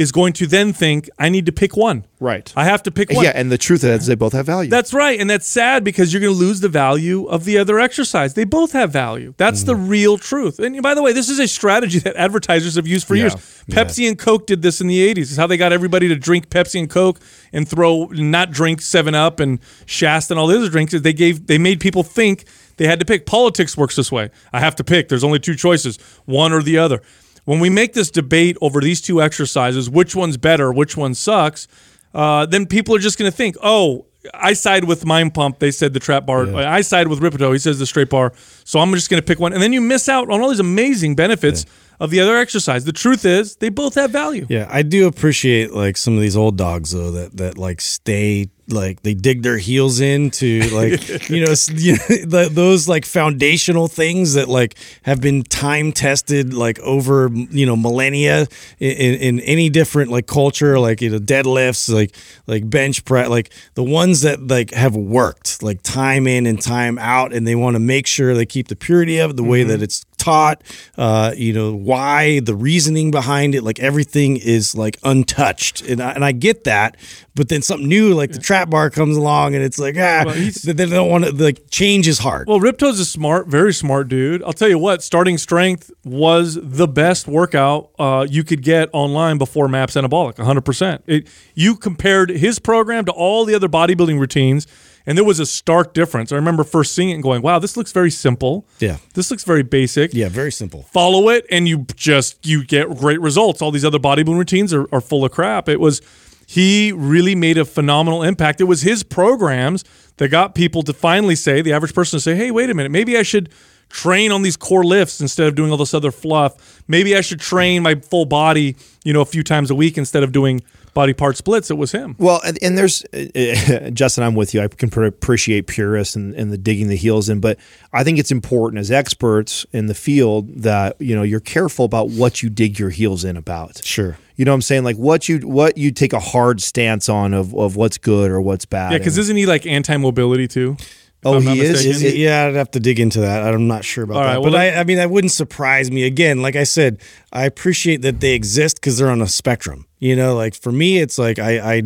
is going to then think, I need to pick one. Right. I have to pick one. Yeah, and the truth is they both have value. That's right. And that's sad because you're going to lose the value of the other exercise. They both have value. That's the mm-hmm. real truth. And by the way, this is a strategy that advertisers have used for Yeah. years. Pepsi and Coke did this in the 80s. It's how they got everybody to drink Pepsi and Coke and throw not drink 7 Up and Shasta and all the other drinks. They gave they made people think they had to pick. Politics works this way. I have to pick. There's only two choices, one or the other. When we make this debate over these two exercises, which one's better, which one sucks, uh, then people are just going to think, oh, I side with Mind Pump. They said the trap bar. I side with Rippetoe. He says the straight bar. So I'm just going to pick one. And then you miss out on all these amazing benefits of the other exercise. The truth is, they both have value. Yeah, I do appreciate like some of these old dogs though that that like stay like they dig their heels into like [laughs] you know, s- you know [laughs] the, those like foundational things that like have been time tested like over you know millennia in, in, any different like culture like you know deadlifts like like bench press like the ones that like have worked like time in and time out and they want to make sure they keep the purity of it the way that mm-hmm. it's taught uh you know why the reasoning behind it like everything is like untouched and I, and I get that but then something new like the trap bar comes along and it's like ah Well, they don't want to like change is hard Well, Rippetoe's a smart, very smart dude. I'll tell you what, starting strength was the best workout uh, you could get online before MAPS Anabolic, 100%. It, you compared his program to all the other bodybuilding routines, and there was a stark difference. I remember first seeing it and going, wow, this looks very simple. Yeah. This looks very basic. yeah very simple Follow it, and you just you get great results. All these other bodybuilding routines are, are full of crap. It was he really made a phenomenal impact. It was his programs that got people to finally say, the average person to say, hey, wait a minute, maybe I should train on these core lifts instead of doing all this other fluff. Maybe I should train my full body, you know, a few times a week instead of doing body part splits. It was him. Well, and, and there's uh, [laughs] Justin. I'm with you. I can pr- appreciate purists and, and the digging the heels in, but I think it's important as experts in the field that you know you're careful about what you dig your heels in about. Sure. You know what I'm saying? Like what you what you take a hard stance on of, of what's good or what's bad. Yeah, because isn't he like anti mobility too? Oh, he is? Is yeah, I'd have to dig into that. I'm not sure about All that. right, but well, I, I mean, that wouldn't surprise me. Again, like I said, I appreciate that they exist because they're on a spectrum. You know, like for me, it's like I, I,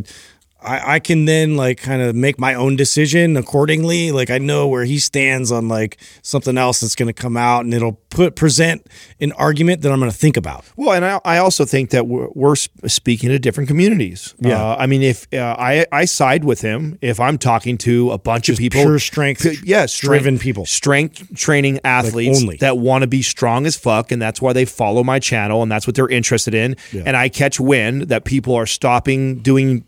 I, I can then like kind of make my own decision accordingly. Like I know where he stands on like something else that's going to come out, and it'll put present an argument that I'm going to think about. Well, and I, I also think that we're, we're speaking to different communities. Yeah. Uh, I mean, if uh, I I side with him if I'm talking to a bunch of people, pure strength P- yeah, strength- driven people. strength training athletes only. that want to be strong as fuck, and that's why they follow my channel, and that's what they're interested in. And I catch wind that people are stopping doing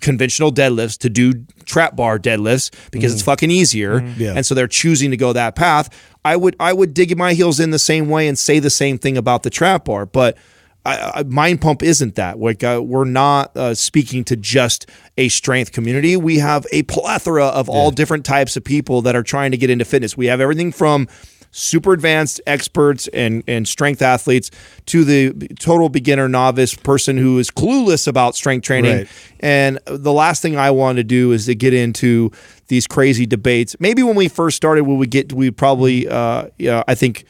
conventional deadlifts to do trap bar deadlifts because it's fucking easier, Mm-hmm. Yeah. and so they're choosing to go that path. I would I would dig my heels in the same way and say the same thing about the trap bar, but. I, I, Mind Pump isn't that. Like uh, we're not uh, speaking to just a strength community. We have a plethora of all different types of people that are trying to get into fitness. We have everything from super advanced experts and and strength athletes to the total beginner novice person who is clueless about strength training. Right. And the last thing I want to do is to get into these crazy debates. Maybe when we first started, we would get we probably uh, yeah, I think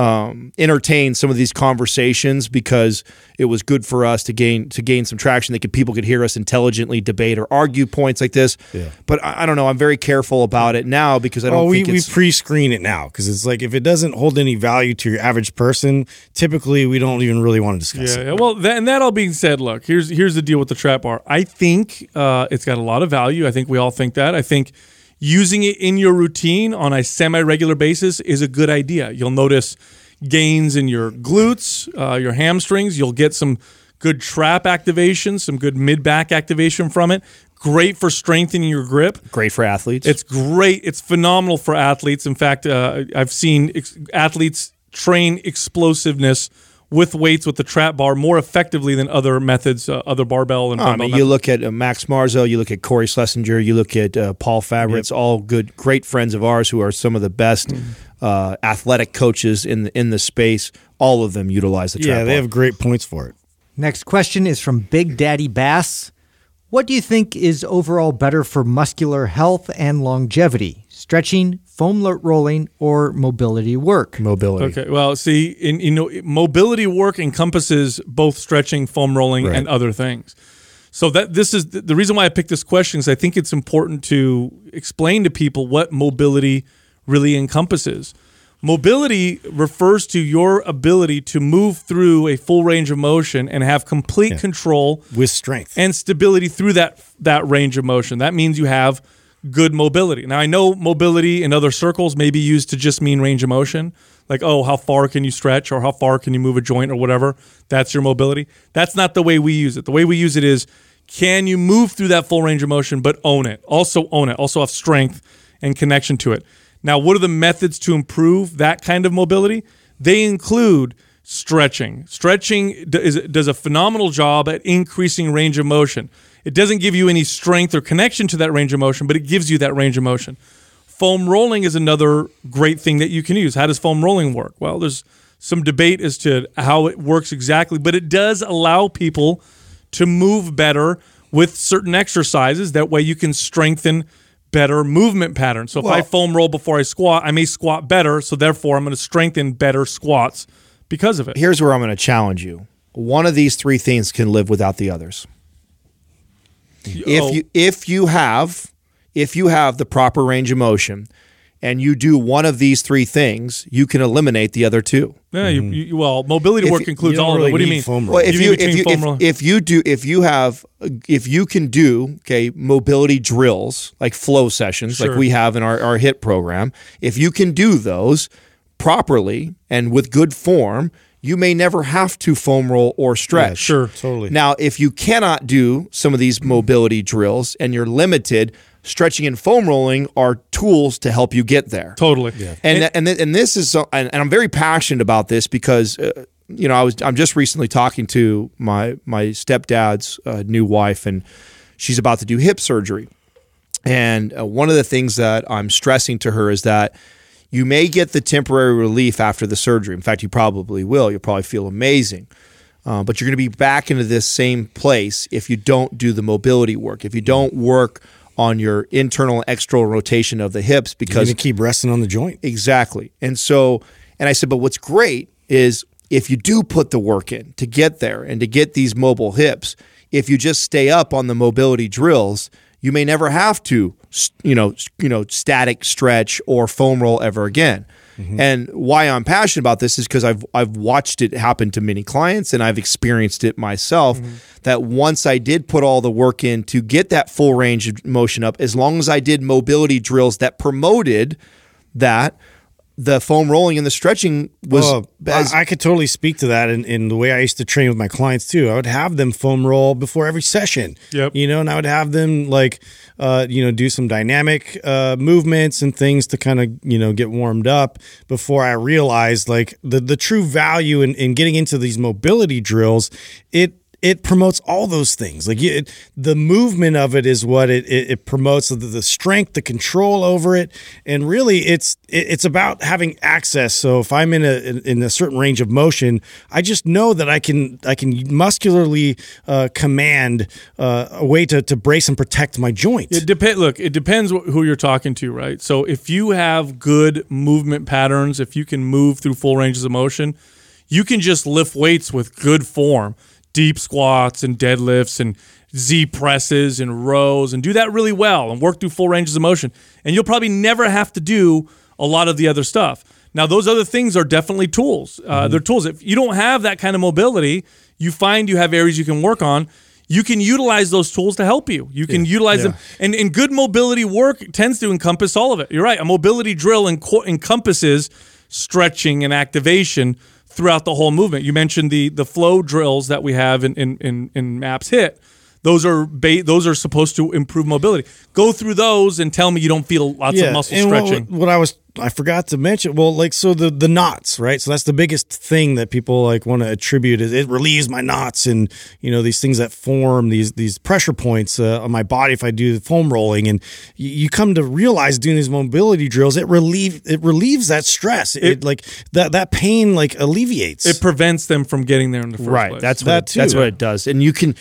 um, entertain some of these conversations because it was good for us to gain to gain some traction. That could people could hear us intelligently debate or argue points like this. Yeah. But I, I don't know. I'm very careful about it now because I don't Oh, we, think we it's. pre-screen it now because it's like if it doesn't hold any value to your average person, typically we don't even really want to discuss Yeah, it. yeah. well, that, and that all being said, look, here's here's the deal with the trap bar. I think uh, it's got a lot of value. I think we all think that. I think using it in your routine on a semi-regular basis is a good idea. You'll notice gains in your glutes, uh, your hamstrings. You'll get some good trap activation, some good mid-back activation from it. Great for strengthening your grip. Great for athletes. It's great. It's phenomenal for athletes. In fact, uh, I've seen ex- athletes train explosiveness with weights with the trap bar more effectively than other methods, uh, other barbell and I mean, methods. you look at uh, Max Marzo, you look at Corey Schlesinger, you look at uh, Paul Fabritz, all good, great friends of ours who are some of the best Mm-hmm. uh, athletic coaches in the, in the space. All of them utilize the trap bar. Yeah, they bar. have great points for it. Next question is from Big Daddy Bass. What do you think is overall better for muscular health and longevity? Stretching, foam rolling or mobility work? Mobility. Okay. Well, see, in you know, mobility work encompasses both stretching, foam rolling, Right. and other things. So that this is the reason why I picked this question is I think it's important to explain to people what mobility really encompasses. Mobility refers to your ability to move through a full range of motion and have complete control with strength. and stability through that that range of motion. That means you have good mobility. Now I know mobility in other circles may be used to just mean range of motion, like oh how far can you stretch or how far can you move a joint or whatever. That's your mobility. That's not the way we use it. The way we use it is can you move through that full range of motion but own it. Also own it. Also have strength and connection to it. Now what are the methods to improve that kind of mobility? They include stretching. Stretching does a phenomenal job at increasing range of motion. It doesn't give you any strength or connection to that range of motion, but it gives you that range of motion. Foam rolling is another great thing that you can use. How does foam rolling work? Well, there's some debate as to how it works exactly, but it does allow people to move better with certain exercises. That way you can strengthen better movement patterns. So if I foam roll before I squat, I may squat better. So therefore, I'm going to strengthen better squats because of it. Here's where I'm going to challenge you. One of these three things can live without the others. If Oh. you if you have if you have the proper range of motion and you do one of these three things, you can eliminate the other two. Yeah, you, mm-hmm. you, well, mobility If work includes you don't all of really it. What do you mean? foam Well, if You you if between you foam if, roll- if you do if you have if you can do okay mobility drills like flow sessions Sure. like we have in our, our HIIT program if you can do those properly and with good form you may never have to foam roll or stretch sure. Totally. now if you cannot do some of these mobility drills and you're limited stretching and foam rolling are tools to help you get there Totally. Yeah. and and, th- and this is so, and, and I'm very passionate about this because uh, you know I was I'm just recently talking to my my stepdad's uh, new wife and she's about to do hip surgery and uh, one of the things that I'm stressing to her is that you may get the temporary relief after the surgery. In fact, you probably will. You'll probably feel amazing. Uh, but you're going to be back into this same place if you don't do the mobility work, if you don't work on your internal and external rotation of the hips, because. You're because going to keep resting on the joint. Exactly. And so, and I said, but what's great is if you do put the work in to get there and to get these mobile hips, if you just stay up on the mobility drills, you may never have to, you know, you know, static stretch or foam roll ever again. Mm-hmm. And why I'm passionate about this is because I've I've watched it happen to many clients and I've experienced it myself. Mm-hmm. That once I did put all the work in to get that full range of motion up, as long as I did mobility drills that promoted that, the foam rolling and the stretching was Oh, as- I, I could totally speak to that in, in the way I used to train with my clients too. I would have them foam roll before every session. Yep. You know, and I would have them like, uh, you know, do some dynamic uh, movements and things to kind of, you know, get warmed up before I realized like the, the true value in, in getting into these mobility drills. It, it promotes all those things. Like it, the movement of it is what it, it, it promotes the, the strength, the control over it, and really it's it, it's about having access. So if I'm in a in, a certain range of motion, I just know that I can I can muscularly uh, command uh, a way to, to brace and protect my joint. It depend. Look, it depends who you're talking to, right? So if you have good movement patterns, if you can move through full ranges of motion, you can just lift weights with good form, deep squats and deadlifts and Z presses and rows, and do that really well and work through full ranges of motion. And you'll probably never have to do a lot of the other stuff. Now, those other things are definitely tools. Uh, They're tools. If you don't have that kind of mobility, you find you have areas you can work on. You can utilize those tools to help you. You can utilize them, and, and good mobility work tends to encompass all of it. You're right. A mobility drill enco- encompasses stretching and activation throughout the whole movement. You mentioned the the flow drills that we have in in in, in MAPS HIIT. Those are ba- those are supposed to improve mobility. Go through those and tell me you don't feel lots of muscle and what- stretching. What, I was I forgot to mention. Well, like so the the knots, right? So that's the biggest thing that people like want to attribute is it relieves my knots and you know these things that form these these pressure points uh, on my body if I do the foam rolling and you, you come to realize doing these mobility drills it relieve it relieves that stress. It, like that that pain like alleviates. it prevents them from getting there in the first right place. that's what That it, too. that's what it does and you can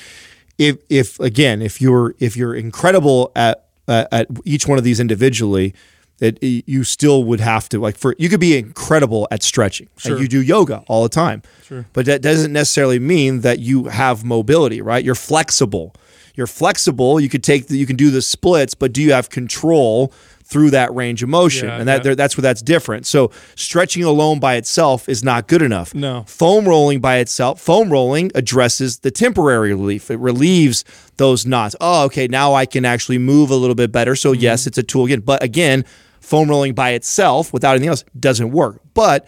if if again if you're if you're incredible at uh, at each one of these individually that you still would have to like for you could be incredible at stretching. Like you do yoga all the time. Sure. But that doesn't necessarily mean that you have mobility, right? You're flexible. You're flexible. You could take the, you can do the splits, but do you have control through that range of motion? Yeah, and that yeah. that's where that's different. So stretching alone by itself is not good enough. No. Foam rolling by itself, foam rolling addresses the temporary relief. It relieves those knots. Oh, okay, now I can actually move a little bit better. So Mm-hmm. yes, it's a tool again. But again, foam rolling by itself without anything else doesn't work. But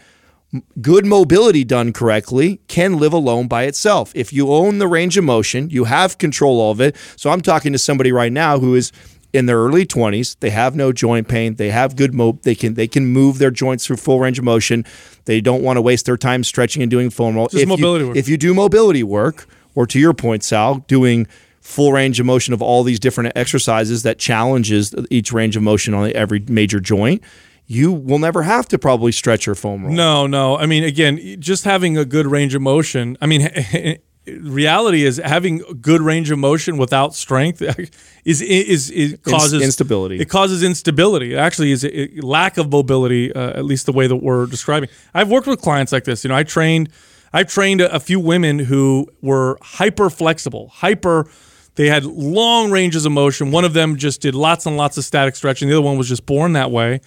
good mobility done correctly can live alone by itself. If you own the range of motion, you have control of it. So I'm talking to somebody right now who is in their early 20s, they have no joint pain, they have good mo they can they can move their joints through full range of motion. They don't want to waste their time stretching and doing foam roll. Just if mobility you, work. If you do mobility work or to your point Sal, doing full range of motion of all these different exercises that challenges each range of motion on every major joint, you will never have to probably stretch your foam roll. No, no. I mean, again, just having a good range of motion. I mean, [laughs] reality is having good range of motion without strength [laughs] is is, is causes instability. It causes instability. It actually, is a, a lack of mobility. Uh, at least the way that we're describing. I've worked with clients like this. You know, I trained. I've trained a, a few women who were hyper flexible, hyper. They had long ranges of motion. One of them just did lots and lots of static stretching. The other one was just born that way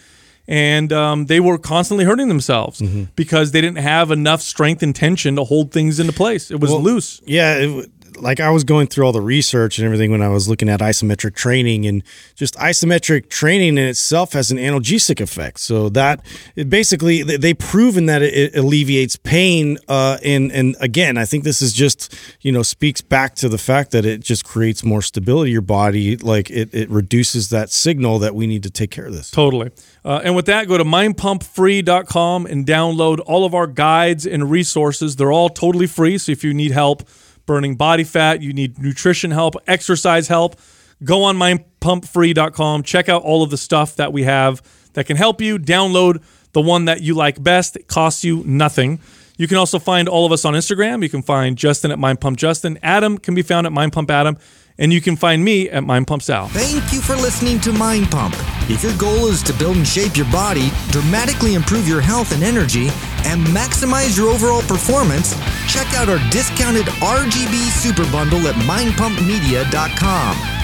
and um, they were constantly hurting themselves Mm-hmm. because they didn't have enough strength and tension to hold things into place. It was loose. Yeah, it, w- like I was going through all the research and everything when I was looking at isometric training, and just isometric training in itself has an analgesic effect. So that it basically they- they've proven that it, it alleviates pain. Uh, and and again, I think this is just you know speaks back to the fact that it just creates more stability. Your body, like it, it reduces that signal that we need to take care of this. Totally. Uh, and with that, go to mindpumpfree.com and download all of our guides and resources. They're all totally free. So if you need help burning body fat, you need nutrition help, exercise help, go on mindpumpfree.com. Check out all of the stuff that we have that can help you. Download the one that you like best. It costs you nothing. You can also find all of us on Instagram. You can find Justin at mindpumpjustin. Adam can be found at mindpumpadam. And you can find me at mindpumpsal. Thank you for listening to Mind Pump. If your goal is to build and shape your body, dramatically improve your health and energy, and maximize your overall performance, check out our discounted RGB Super Bundle at mindpumpmedia.com.